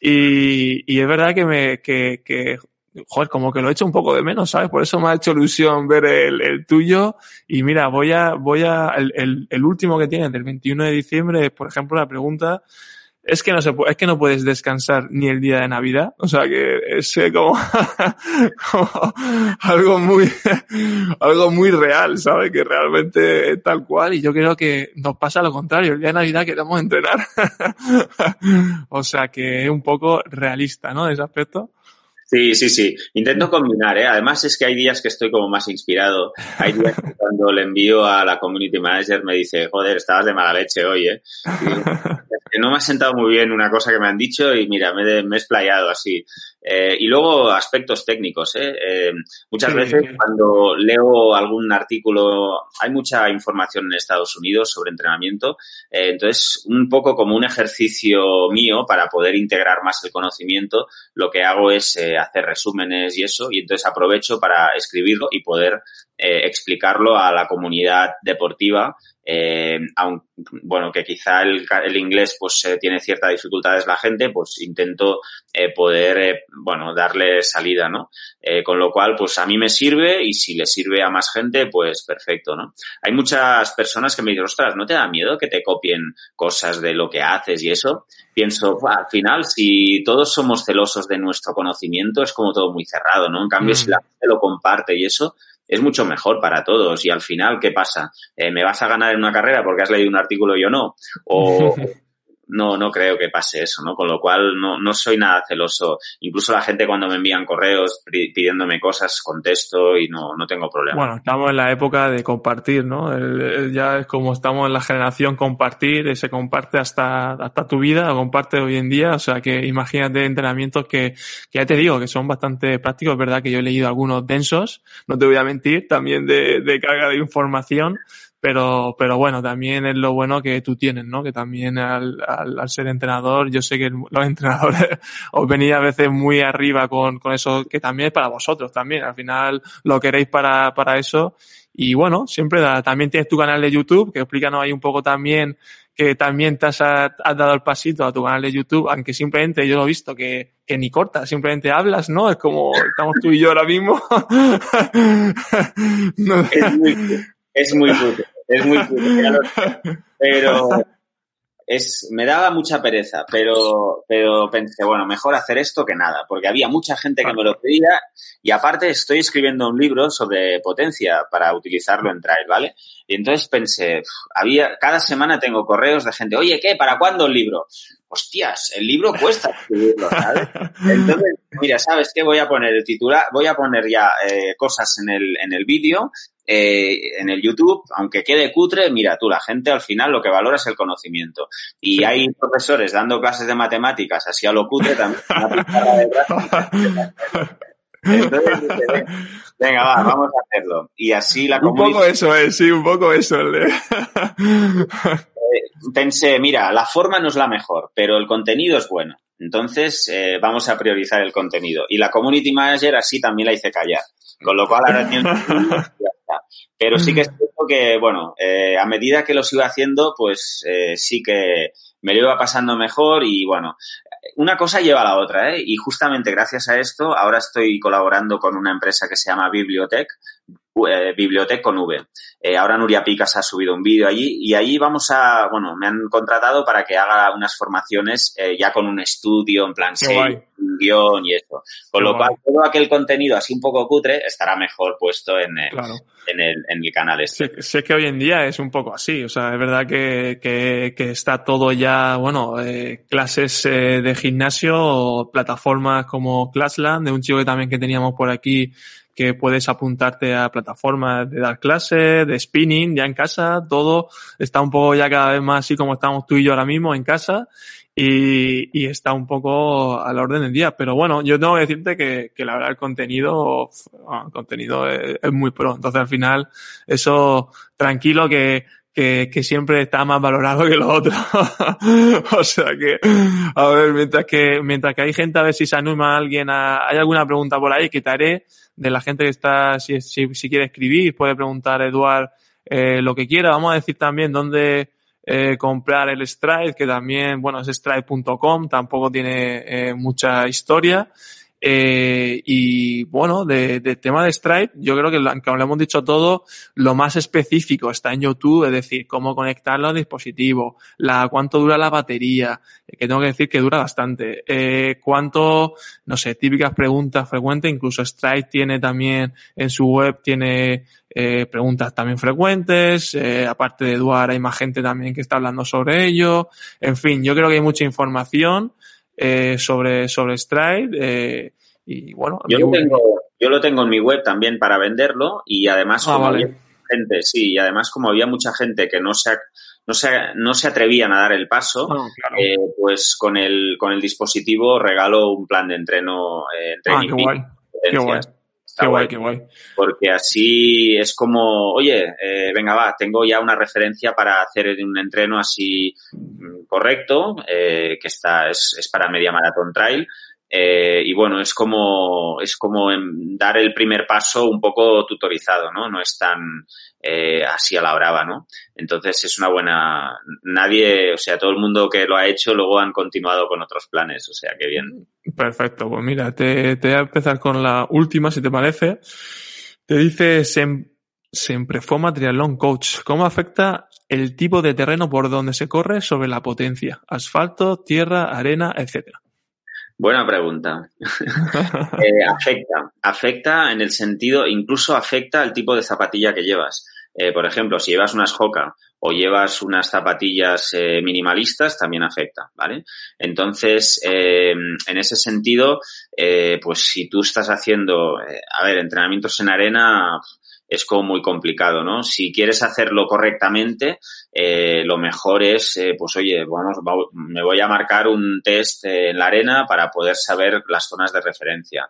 Y, y es verdad que me, que, que joder, como que lo he hecho un poco de menos, ¿sabes? Por eso me ha hecho ilusión ver el, el tuyo. Y mira, voy a, voy a, el, el, el, último que tienes del 21 de diciembre, por ejemplo, la pregunta es que no se es que no puedes descansar ni el día de Navidad. O sea que es como, <laughs> como algo muy, <laughs> algo muy real, ¿sabes? Que realmente es tal cual. Y yo creo que nos pasa lo contrario. El día de Navidad queremos entrenar. <laughs> o sea que es un poco realista, ¿no? De ese aspecto. Sí, sí, sí. Intento combinar, ¿eh? Además es que hay días que estoy como más inspirado. Hay días que cuando le envío a la community manager me dice, joder, estabas de mala leche hoy, ¿eh? Y, no me ha sentado muy bien una cosa que me han dicho y mira, me, me he explayado así. Eh, y luego aspectos técnicos. ¿eh? Eh, muchas sí, veces sí. cuando leo algún artículo, hay mucha información en Estados Unidos sobre entrenamiento, eh, entonces un poco como un ejercicio mío para poder integrar más el conocimiento, lo que hago es hacer resúmenes y eso, y entonces aprovecho para escribirlo y poder explicarlo a la comunidad deportiva eh, aun, bueno, que quizá el, el inglés pues eh, tiene ciertas dificultades la gente, pues intento eh, poder, eh, bueno, darle salida, ¿no? Eh, con lo cual, pues a mí me sirve y si le sirve a más gente, pues perfecto, ¿no? Hay muchas personas que me dicen, ostras, ¿no te da miedo que te copien cosas de lo que haces y eso? Pienso, al final, si todos somos celosos de nuestro conocimiento, es como todo muy cerrado, ¿no? En cambio, mm. si la gente lo comparte y eso, es mucho mejor para todos. Y al final, ¿qué pasa? Eh, ¿Me vas a ganar en una carrera porque has leído un artículo y yo no? O <laughs> no, no creo que pase eso, ¿no? Con lo cual no, no soy nada celoso. Incluso la gente cuando me envían correos pidiéndome cosas, contesto y no, no tengo problema. Bueno, estamos en la época de compartir, ¿no? Ya es como estamos en la generación compartir, se comparte hasta, hasta tu vida, lo comparte hoy en día, o sea que imagínate entrenamientos que, que ya te digo, que son bastante prácticos, verdad que yo he leído algunos densos, no te voy a mentir, también de, de carga de información, pero, pero bueno, también es lo bueno que tú tienes, ¿no? Que también al, al, ser entrenador, yo sé que los <laughs> entrenadores os venís a veces muy arriba con, con eso, que también es para vosotros también, al final lo queréis para, para eso. Y bueno, siempre da, también tienes tu canal de YouTube, que explícanos ahí un poco también que también te has, dado el pasito a tu canal de YouTube, aunque simplemente yo lo he visto que, que ni corta, simplemente hablas, ¿no? Es como estamos tú y yo ahora mismo. <laughs> es muy es muy pero es, me daba mucha pereza, pero, pero pensé, bueno, mejor hacer esto que nada, porque había mucha gente que me lo pedía y aparte estoy escribiendo un libro sobre potencia para utilizarlo en trail, ¿vale? Y entonces pensé, había, cada semana tengo correos de gente, oye, ¿qué? ¿Para cuándo el libro? Hostias, el libro cuesta escribirlo, ¿sabes? <laughs> Entonces, mira, ¿sabes qué? Voy a poner el titular, voy a poner ya eh, cosas en el, en el vídeo eh, en el YouTube, aunque quede cutre, mira tú, la gente al final lo que valora es el conocimiento. Y hay profesores dando clases de matemáticas así a lo cutre también. <laughs> Entonces, venga, va, vamos a hacerlo. Y así la comunidad... Un poco eso es, sí, un poco eso. Eh, pensé, mira, la forma no es la mejor, pero el contenido es bueno. Entonces, eh, vamos a priorizar el contenido. Y la community manager así también la hice callar. Con lo cual ahora tiene... Pero sí que es cierto que, bueno, eh, a medida que los iba haciendo, pues eh, sí que me lo iba pasando mejor y, bueno, una cosa lleva a la otra, ¿eh? Y justamente gracias a esto, ahora estoy colaborando con una empresa que se llama Bibliotech, eh, Bibliotech con V. Eh, ahora Nuria Picas ha subido un vídeo allí y allí vamos a, bueno, me han contratado para que haga unas formaciones eh, ya con un estudio en plan un guion y eso. Con lo cual, todo aquel contenido así un poco cutre estará mejor puesto en el, en el, en el canal este. Sé, que hoy en día es un poco así, o sea, es verdad que, que, que está todo ya, bueno, clases de gimnasio, plataformas como Classland, de un chico que también que teníamos por aquí que puedes apuntarte a plataformas de dar clases, de spinning, ya en casa, todo está un poco ya cada vez más así como estamos tú y yo ahora mismo en casa y, y está un poco a la orden del día. Pero bueno, yo tengo que decirte que, que la verdad el contenido, el contenido es, es muy pro. Entonces al final, eso tranquilo que que, que, siempre está más valorado que lo otro. <laughs> o sea que, a ver, mientras que, mientras que hay gente, a ver si se anima alguien a, hay alguna pregunta por ahí que te haré de la gente que está, si, si, si quiere escribir, puede preguntar Eduard eh, lo que quiera. Vamos a decir también dónde eh, comprar el Stripe, que también, bueno, es stripe.com, tampoco tiene eh, mucha historia. Eh, y bueno, de, de, tema de Stripe, yo creo que, aunque lo hemos dicho todo, lo más específico está en YouTube, es decir, cómo conectarlo al dispositivo, la, cuánto dura la batería, que tengo que decir que dura bastante, eh, cuánto, no sé, típicas preguntas frecuentes, incluso Stripe tiene también en su web, tiene eh, preguntas también frecuentes, eh, aparte de Eduard hay más gente también que está hablando sobre ello, en fin, yo creo que hay mucha información eh, sobre, sobre Stripe. Eh, y bueno, yo lo, tengo, yo lo tengo en mi web también para venderlo y además ah, como había gente, sí, y además como había mucha gente que no se, no se, no se atrevían a dar el paso, ah, eh, pues con el, con el dispositivo regalo un plan de entreno. Eh, ah, qué guay. Qué guay. Qué guay, qué guay. Porque así es como, oye, eh, venga, va, tengo ya una referencia para hacer un entreno así mm, correcto, eh, que está, es, es para media maratón trail. Eh, y bueno, es como, es como dar el primer paso un poco tutorizado, ¿no? No es tan eh, así a la brava, ¿no? Entonces es una buena, nadie, o sea, todo el mundo que lo ha hecho luego han continuado con otros planes, o sea, que bien. Perfecto, pues mira, te, te voy a empezar con la última, si te parece. Te dice siempre fue Triathlon Coach. ¿Cómo afecta el tipo de terreno por donde se corre sobre la potencia? Asfalto, tierra, arena, etcétera. Buena pregunta. <laughs> eh, afecta, afecta en el sentido, incluso afecta al tipo de zapatilla que llevas. Eh, por ejemplo, si llevas unas Hoka o llevas unas zapatillas eh, minimalistas, también afecta, ¿vale? Entonces, eh, en ese sentido, pues si tú estás haciendo, a ver, entrenamientos en arena, es como muy complicado, ¿no? Si quieres hacerlo correctamente, eh, lo mejor es, eh, pues oye, vamos, me voy a marcar un test en la arena para poder saber las zonas de referencia.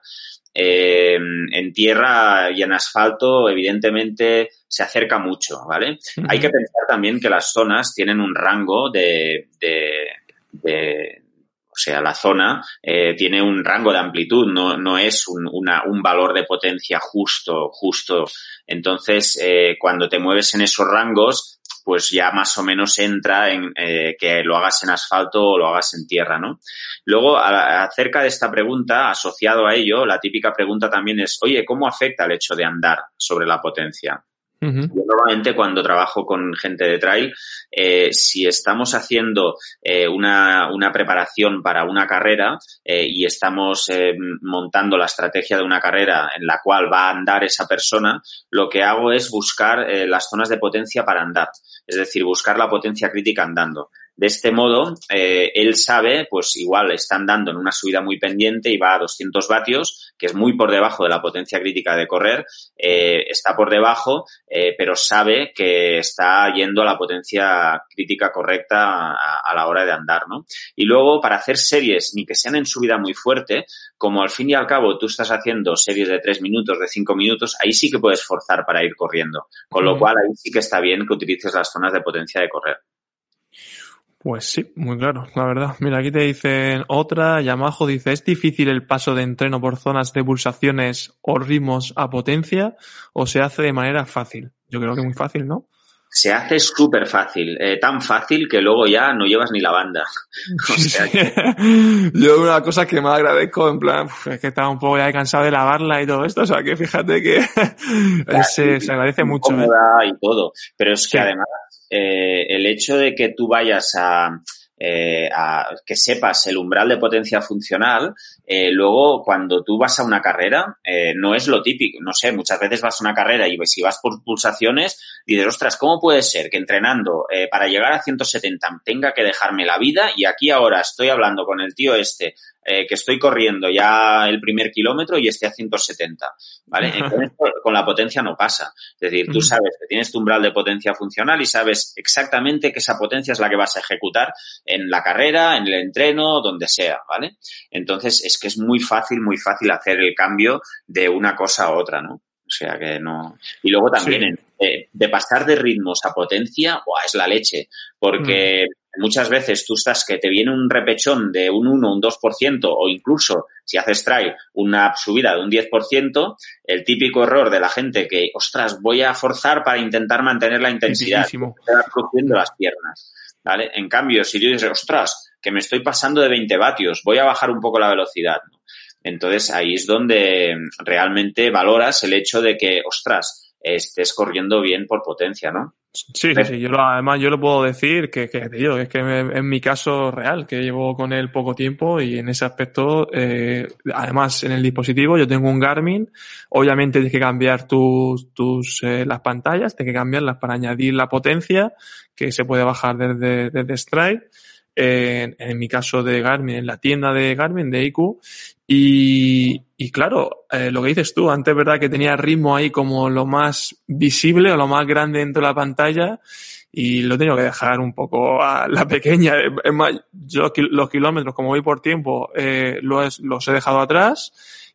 Eh, en tierra y en asfalto, evidentemente, se acerca mucho, ¿vale? Hay que pensar también que las zonas tienen un rango de, de, o sea, la zona eh, tiene un rango de amplitud, no, no es un, una, un valor de potencia justo, justo. Entonces, eh, cuando te mueves en esos rangos, pues ya más o menos entra en eh, que lo hagas en asfalto o lo hagas en tierra, ¿no? Luego, acerca de esta pregunta, asociado a ello, la típica pregunta también es, oye, ¿cómo afecta el hecho de andar sobre la potencia? Yo normalmente cuando trabajo con gente de trail, eh, si estamos haciendo eh, una, una, preparación para una carrera eh, y estamos eh, montando la estrategia de una carrera en la cual va a andar esa persona, lo que hago es buscar las zonas de potencia para andar, es decir, buscar la potencia crítica andando. De este modo, eh, él sabe, pues igual está andando en una subida muy pendiente y va a 200 vatios, que es muy por debajo de la potencia crítica de correr, eh, está por debajo, eh, pero sabe que está yendo a la potencia crítica correcta a, a, la hora de andar, ¿no? Y luego, para hacer series, ni que sean en subida muy fuerte, como al fin y al cabo tú estás haciendo series de 3 minutos, de 5 minutos, ahí sí que puedes forzar para ir corriendo. Con lo cual, ahí sí que está bien que utilices las zonas de potencia de correr. Pues sí, muy claro, la verdad. Mira, aquí te dicen otra, Yamajo dice, ¿es difícil el paso de entreno por zonas de pulsaciones o ritmos a potencia o se hace de manera fácil? Yo creo que muy fácil, ¿no? Se hace súper fácil, eh, tan fácil que luego ya no llevas ni la banda. <laughs> O sea, <laughs> Yo una cosa que me agradezco, en plan, es que estaba un poco ya cansado de lavarla y todo esto, o sea que fíjate que <laughs> se, se, agradece mucho. ¿eh? Y todo, pero es que sí. además eh, el hecho de que tú vayas a, eh, a, que sepas el umbral de potencia funcional, eh, luego cuando tú vas a una carrera, no es lo típico, no sé, muchas veces vas a una carrera y si vas por pulsaciones, dices, ostras, ¿cómo puede ser que entrenando para llegar a 170 tenga que dejarme la vida y aquí ahora estoy hablando con el tío este eh, que estoy corriendo ya el primer kilómetro y esté a 170, ¿vale? Entonces, con la potencia no pasa. Es decir, tú sabes que tienes tu umbral de potencia funcional y sabes exactamente que esa potencia es la que vas a ejecutar en la carrera, en el entreno, donde sea, ¿vale? Entonces, es que es muy fácil, muy fácil hacer el cambio de una cosa a otra, ¿no? O sea que no. Y luego también sí. eh, de pasar de ritmos a potencia, ¡buah, es la leche. Porque mm. muchas veces tú estás que te viene un repechón de un 1, un 2%, o incluso si haces trail una subida de un 10%, el típico error de la gente que, ostras, voy a forzar para intentar mantener la intensidad. Crujiendo las piernas. ¿Vale? En cambio, si yo dices, ostras, que me estoy pasando de 20 vatios, voy a bajar un poco la velocidad. ¿no? Entonces ahí es donde realmente valoras el hecho de que, ostras, estés corriendo bien por potencia, ¿no? Sí, sí, sí. Yo lo, además yo lo puedo decir que, que tío, es que en mi caso real, que llevo con él poco tiempo y en ese aspecto, eh, además en el dispositivo yo tengo un Garmin, obviamente tienes que cambiar tus, tus eh, las pantallas, tienes que cambiarlas para añadir la potencia que se puede bajar desde, desde Stride. En, en, mi caso de Garmin, en la tienda de Garmin, de IQ, y, y claro, eh, lo que dices tú, antes verdad que tenía ritmo ahí como lo más visible o lo más grande dentro de la pantalla y lo tengo que dejar un poco a la <laughs> pequeña. Es más, yo los kilómetros, como voy por tiempo, eh, los, los he dejado atrás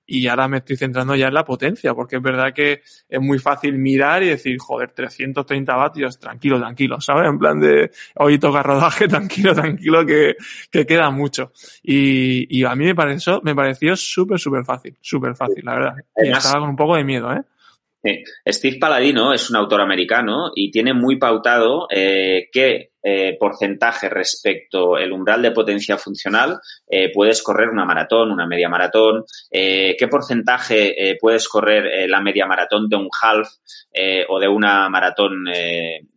y ahora me estoy centrando ya en la potencia, porque es verdad que es muy fácil mirar y decir, joder, 330 vatios, tranquilo, tranquilo, ¿sabes? En plan de, hoy toca rodaje, <laughs> tranquilo, tranquilo, que, que queda mucho. Y, y a mí me pareció, me pareció súper, súper fácil, súper fácil, la verdad. Y estaba con un poco de miedo, ¿eh? Steve Paladino es un autor americano y tiene muy pautado eh, qué eh, porcentaje respecto el umbral de potencia funcional eh, puedes correr una maratón, una media maratón, eh, qué porcentaje eh, puedes correr la media maratón de un half o de una maratón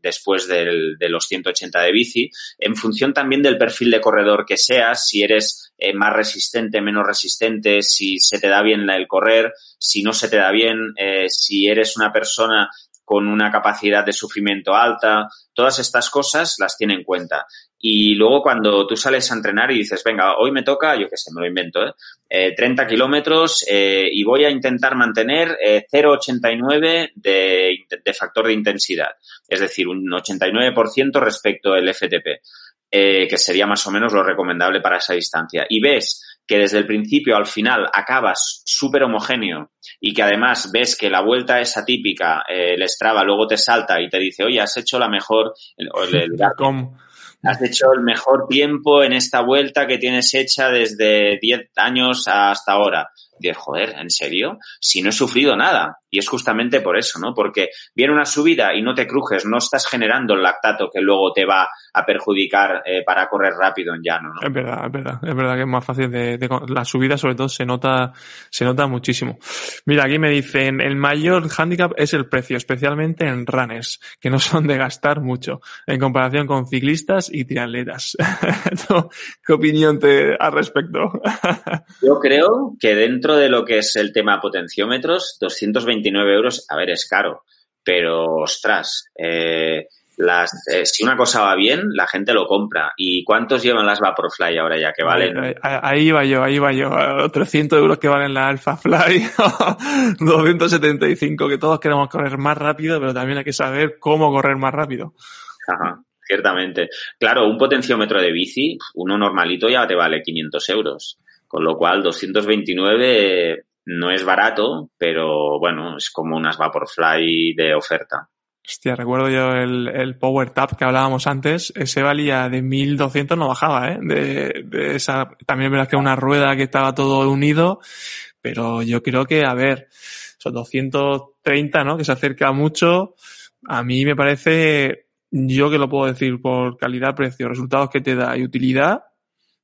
después del, de los 180 de bici, en función también del perfil de corredor que seas, si eres más resistente, menos resistente, si se te da bien el correr, si no se te da bien, si eres una persona con una capacidad de sufrimiento alta, todas estas cosas las tiene en cuenta. Y luego cuando tú sales a entrenar y dices, venga, hoy me toca, yo qué sé, me lo invento, ¿eh? 30 eh, kilómetros eh, y voy a intentar mantener 0,89 eh, de, de factor de intensidad, es decir, un 89% respecto al FTP. Que sería más o menos lo recomendable para esa distancia. Y ves que desde el principio al final acabas súper homogéneo y que además ves que la vuelta es atípica, el Strava luego te salta y te dice, oye, has hecho la mejor, el, el, <laughs> Has hecho el mejor tiempo en esta vuelta que tienes hecha desde 10 años hasta ahora. Dices, joder, ¿en serio? Si no he sufrido nada. Y es justamente por eso, ¿no? Porque viene una subida y no te crujes, no estás generando el lactato que luego te va a perjudicar eh, para correr rápido en llano, ¿no? Es verdad, es verdad. Es verdad que es más fácil de, de, la subida, sobre todo, se nota, se nota muchísimo. Mira, aquí me dicen, el mayor hándicap es el precio, especialmente en runners, que no son de gastar mucho, en comparación con ciclistas y triatletas. <laughs> ¿Qué opinión te al respecto? Yo creo que dentro de lo que es el tema potenciómetros, 229 euros, a ver, es caro, pero ostras, eh, las, eh, si una cosa va bien, la gente lo compra. ¿Y cuántos llevan las Vaporfly ahora ya que valen? Ahí, va yo, ahí va yo. 300 euros que valen la Alphafly, 275 <laughs> que todos queremos correr más rápido, pero también hay que saber cómo correr más rápido. Ajá, ciertamente. Claro, un potenciómetro de bici, uno normalito ya te vale 500 euros. Con lo cual, 229 no es barato, pero bueno, es como unas Vaporfly de oferta. Hostia, recuerdo yo el, el Power Tap que hablábamos antes, ese valía de 1200, no bajaba, ¿eh? De, de esa, también verás que una rueda que estaba todo unido, pero yo creo que, a ver, son 230, ¿no? Que se acerca mucho. A mí me parece, yo que lo puedo decir por calidad, precio, resultados que te da y utilidad,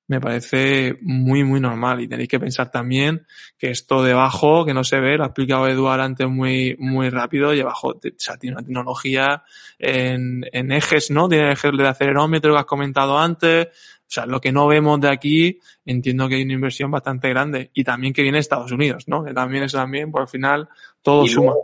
me parece muy, muy normal. Y tenéis que pensar también que esto debajo, que no se ve, lo ha explicado Eduard antes muy, muy rápido, y abajo o sea, tiene una tecnología en, en ejes, ¿no? Tiene ejes de acelerómetro que has comentado antes. O sea, lo que no vemos de aquí, entiendo que hay una inversión bastante grande. Y también que viene de Estados Unidos, ¿no? Que también es también, por al final, todo suma.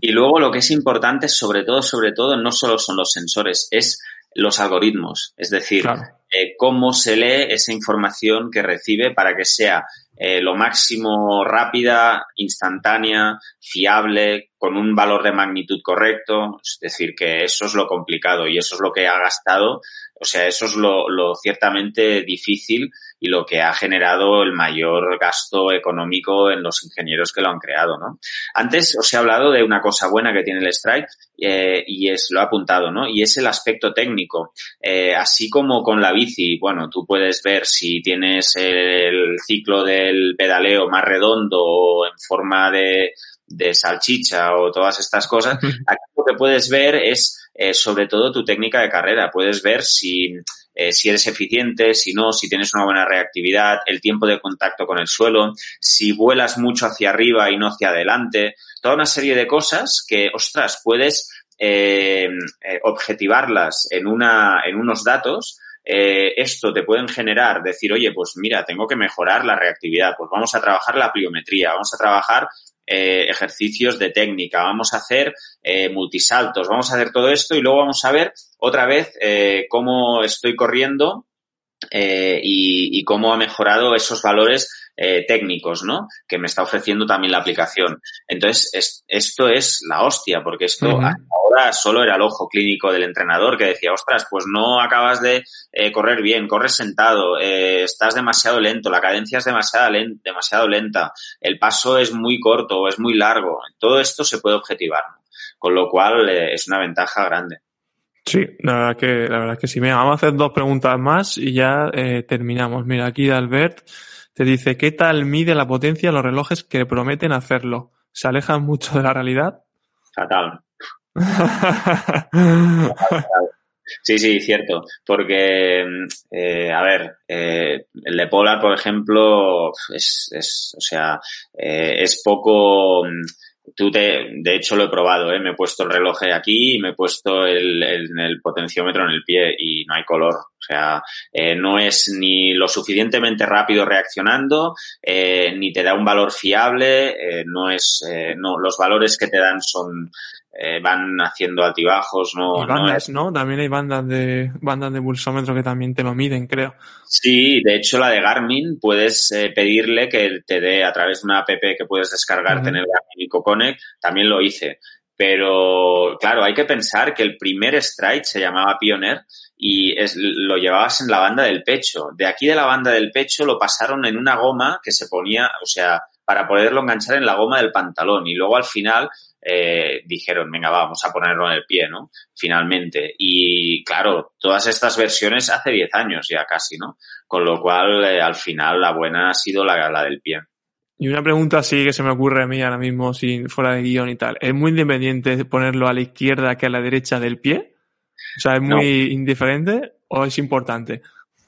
y luego lo que es importante, sobre todo, sobre todo, no solo son los sensores, es los algoritmos. Es decir, eh, cómo se lee esa información que recibe para que sea eh, lo máximo rápida, instantánea, fiable, con un valor de magnitud correcto. Es decir, que eso es lo complicado y eso es lo que ha gastado. O sea, eso es lo, lo ciertamente difícil y lo que ha generado el mayor gasto económico en los ingenieros que lo han creado, ¿no? Antes os he hablado de una cosa buena que tiene el Strike eh, y es, lo he apuntado, ¿no? Y es el aspecto técnico. Eh, así como con la bici, bueno, tú puedes ver si tienes el ciclo del pedaleo más redondo o en forma de, de salchicha o todas estas cosas, <laughs> aquí lo que puedes ver es eh, sobre todo tu técnica de carrera. Puedes ver si eh, si eres eficiente, si no, si tienes una buena reactividad, el tiempo de contacto con el suelo, si vuelas mucho hacia arriba y no hacia adelante, toda una serie de cosas que, ostras, puedes eh, eh objetivarlas en, una, en unos datos eh, esto te pueden generar, decir, oye, pues mira, tengo que mejorar la reactividad, pues vamos a trabajar la pliometría, vamos a trabajar eh, ejercicios de técnica, vamos a hacer eh, multisaltos, vamos a hacer todo esto y luego vamos a ver otra vez eh, cómo estoy corriendo y, cómo ha mejorado esos valores eh, técnicos, ¿no? Que me está ofreciendo también la aplicación. Entonces, es, esto es la hostia, porque esto uh -huh. ahora solo era el ojo clínico del entrenador que decía, ostras, pues no acabas de eh, correr bien, corres sentado, eh, estás demasiado lento, la cadencia es demasiado, lenta, demasiado lenta, el paso es muy corto o es muy largo. Todo esto se puede objetivar, ¿no? Con lo cual, es una ventaja grande. Sí, la verdad que, la verdad que sí. Mira, vamos a hacer dos preguntas más y ya eh, terminamos. Mira, aquí de Albert te dice, ¿qué tal mide la potencia los relojes que prometen hacerlo? ¿Se alejan mucho de la realidad? Fatal. <laughs> Sí, sí, cierto. Porque, eh, a ver, eh, el de Polar, por ejemplo, es, es o sea, eh, es poco Tú te, de hecho lo he probado, ¿eh? me he puesto el reloj aquí y me he puesto el, el, el, potenciómetro en el pie y no hay color. O sea, eh, no es ni lo suficientemente rápido reaccionando, eh, ni te da un valor fiable, eh, no es, no, los valores que te dan son, van haciendo altibajos, no. Y bandas, no, También hay bandas de, bandas de pulsómetro que también te lo miden, creo. Sí, de hecho la de Garmin puedes pedirle que te dé a través de una app que puedes descargarte en el Garmin Connect, también lo hice. Pero claro, hay que pensar que el primer Stride se llamaba Pioneer y es, lo llevabas en la banda del pecho. De aquí de la banda del pecho lo pasaron en una goma que se ponía, o sea, para poderlo enganchar en la goma del pantalón. Y luego al final eh, dijeron, venga, vamos a ponerlo en el pie, ¿no? Finalmente. Y claro, todas estas versiones hace 10 años ya casi, ¿no? Con lo cual, eh, al final, la buena ha sido la, la del pie. Y una pregunta así que se me ocurre a mí ahora mismo, sin fuera de guion y tal. ¿Es muy independiente ponerlo a la izquierda que a la derecha del pie? O sea, ¿es muy indiferente o es importante?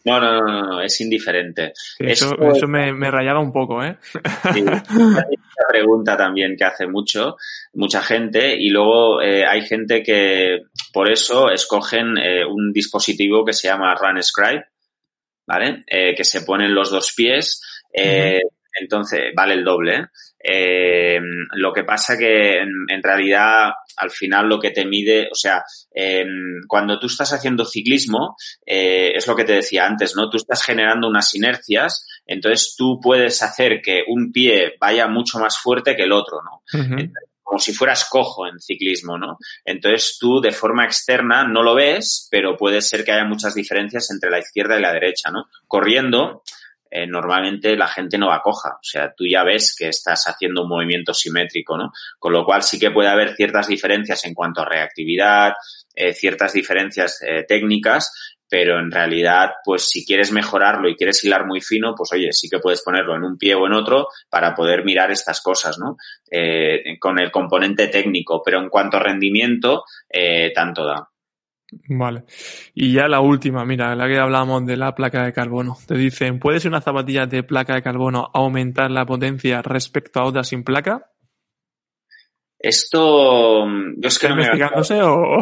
No, no, no, no, es indiferente. Eso, eso me, me, rayaba un poco, ¿eh? Sí, <laughs> una pregunta también que hace mucho, mucha gente, y luego eh, hay gente que por eso escogen eh, un dispositivo que se llama Run Scribe, ¿vale? Eh, que se ponen los dos pies. Eh, entonces vale el doble. Eh, lo que pasa que en, realidad al final lo que te mide, o sea, em, cuando tú estás haciendo ciclismo, eh, es lo que te decía antes, ¿no? Tú estás generando unas inercias, entonces tú puedes hacer que un pie vaya mucho más fuerte que el otro, ¿no? como si fueras cojo en ciclismo, ¿no? Entonces tú de forma externa no lo ves, pero puede ser que haya muchas diferencias entre la izquierda y la derecha, ¿no? Corriendo, eh, normalmente la gente no va coja. O sea, tú ya ves que estás haciendo un movimiento simétrico, ¿no? Con lo cual sí que puede haber ciertas diferencias en cuanto a reactividad, eh, ciertas diferencias eh, técnicas, pero en realidad, pues si quieres mejorarlo y quieres hilar muy fino, pues oye, sí que puedes ponerlo en un pie o en otro para poder mirar estas cosas, ¿no? con el componente técnico, pero en cuanto a rendimiento, tanto da. Vale. Y ya la última, mira, la que hablamos de la placa de carbono. Te dicen, ¿puedes una zapatilla de placa de carbono aumentar la potencia respecto a otra sin placa? Esto, yo es que no me he o...?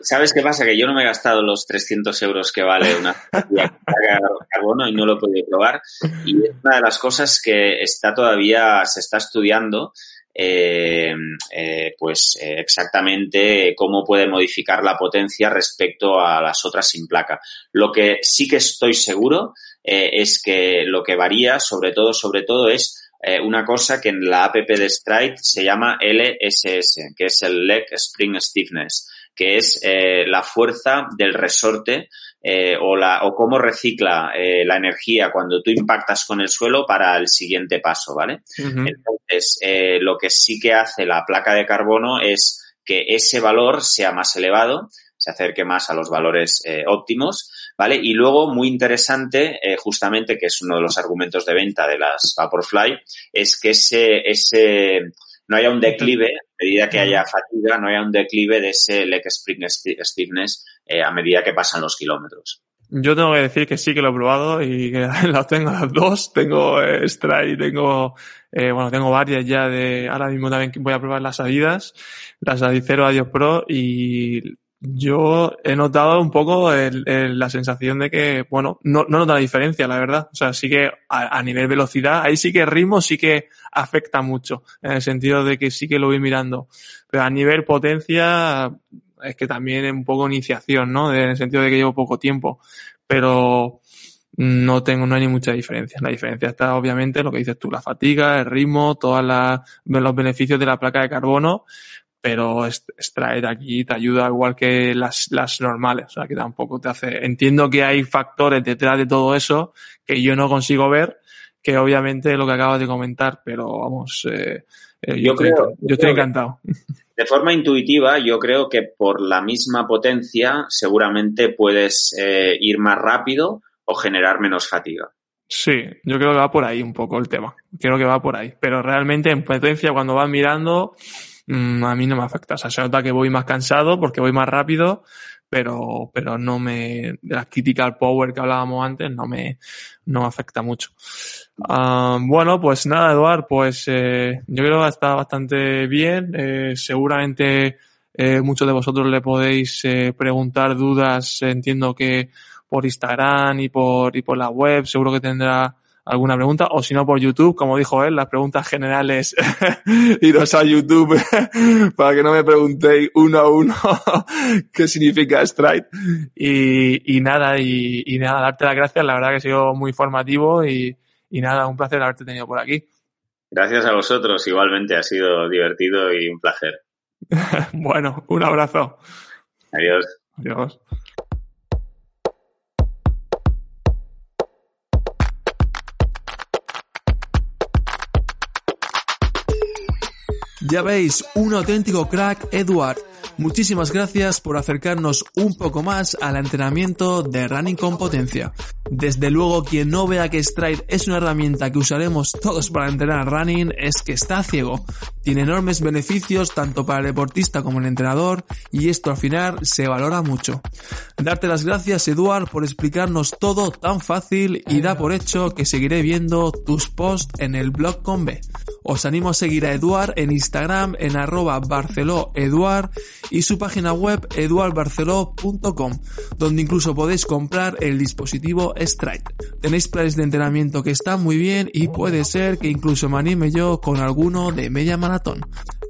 ¿Sabes qué pasa? Que yo no me he gastado los 300 euros que vale una zapatilla de placa de carbono y no lo he podido probar. Y es una de las cosas que está todavía, se está estudiando eh, eh, pues eh, exactamente cómo puede modificar la potencia respecto a las otras sin placa. Lo que sí que estoy seguro es que lo que varía, sobre todo, sobre todo, es una cosa que en la app de Stride se llama LSS, que es el Leg Spring Stiffness, que es la fuerza del resorte eh, o, la, o cómo recicla eh, la energía cuando tú impactas con el suelo para el siguiente paso, ¿vale? Entonces, eh, lo que sí que hace la placa de carbono es que ese valor sea más elevado, se acerque más a los valores óptimos, ¿vale? Y luego, muy interesante, justamente, que es uno de los argumentos de venta de las Vaporfly, es que ese, ese, no haya un declive, a medida que haya fatiga, no haya un declive de ese leg spring stiffness eh, a medida que pasan los kilómetros. Yo tengo que decir que sí que lo he probado y que <laughs> tengo dos. Tengo eh, Stride, tengo, eh, bueno, tengo varias ya de, ahora mismo también voy a probar las Adidas, las Adicero Adios Pro y yo he notado un poco la sensación de que, bueno, no, no nota la diferencia, la verdad. O sea, sí que a, a, nivel velocidad, ahí sí que el ritmo sí que afecta mucho, en el sentido de que sí que lo voy mirando. Pero a nivel potencia, es que también es un poco iniciación, ¿no? En el sentido de que llevo poco tiempo. Pero no tengo, no hay ni mucha diferencia. La diferencia está obviamente lo que dices tú, la fatiga, el ritmo, todos los beneficios de la placa de carbono, pero extraer aquí te ayuda igual que las, las normales, o sea que tampoco te hace, entiendo que hay factores detrás de todo eso que yo no consigo ver, que obviamente es lo que acabas de comentar, pero vamos, eh, eh, yo, creo, yo estoy encantado. <laughs> De forma intuitiva, yo creo que por la misma potencia seguramente puedes eh, ir más rápido o generar menos fatiga. Sí, yo creo que va por ahí un poco el tema. Creo que va por ahí. Pero realmente en potencia, cuando vas mirando, mm, a mí no me afecta. O sea, se nota que voy más cansado porque voy más rápido, pero, pero no me, la critical power que hablábamos antes no me, no me afecta mucho. Uh, bueno, pues nada, Eduard, pues eh, yo creo que está bastante bien. Eh, seguramente Eh, muchos de vosotros le podéis eh, preguntar dudas, entiendo que por Instagram y por, y por la web, seguro que tendrá alguna pregunta, o si no por YouTube, como dijo él, las preguntas generales, <laughs> iros a YouTube <laughs> para que no me preguntéis uno a uno <laughs> qué significa Stride. Y, y nada, y, y, nada, darte las gracias, la verdad que ha sido muy formativo y, y nada, un placer haberte tenido por aquí. Gracias a vosotros, igualmente ha sido divertido y un placer. bueno, un abrazo. Adiós. Adiós. Ya veis, un auténtico crack, Edward. Muchísimas gracias por acercarnos un poco más al entrenamiento de running con potencia. Desde luego, quien no vea que Stride es una herramienta que usaremos todos para entrenar running es que está ciego. Tiene enormes beneficios tanto para el deportista como el entrenador y esto al final se valora mucho. Darte las gracias, Eduard, por explicarnos todo tan fácil y da por hecho que seguiré viendo tus posts en el blog con B. Os animo a seguir a Eduard en Instagram en arroba barceloeduard y su página web eduardbarceló.com, donde incluso podéis comprar el dispositivo Stride. Tenéis planes de entrenamiento que están muy bien y puede ser que incluso me anime yo con alguno de media maratón.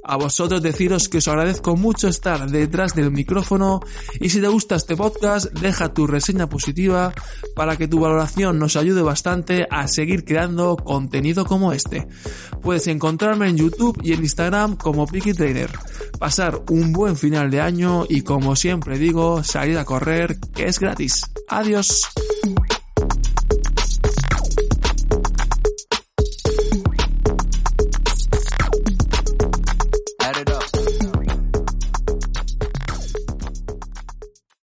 A vosotros deciros que os agradezco mucho estar detrás del micrófono y si te gusta este podcast deja tu reseña positiva para que tu valoración nos ayude bastante a seguir creando contenido como este. Puedes encontrarme en YouTube y en Instagram como Picky Trader. Pasar un buen final de año y como siempre digo, salir a correr que es gratis. Adiós.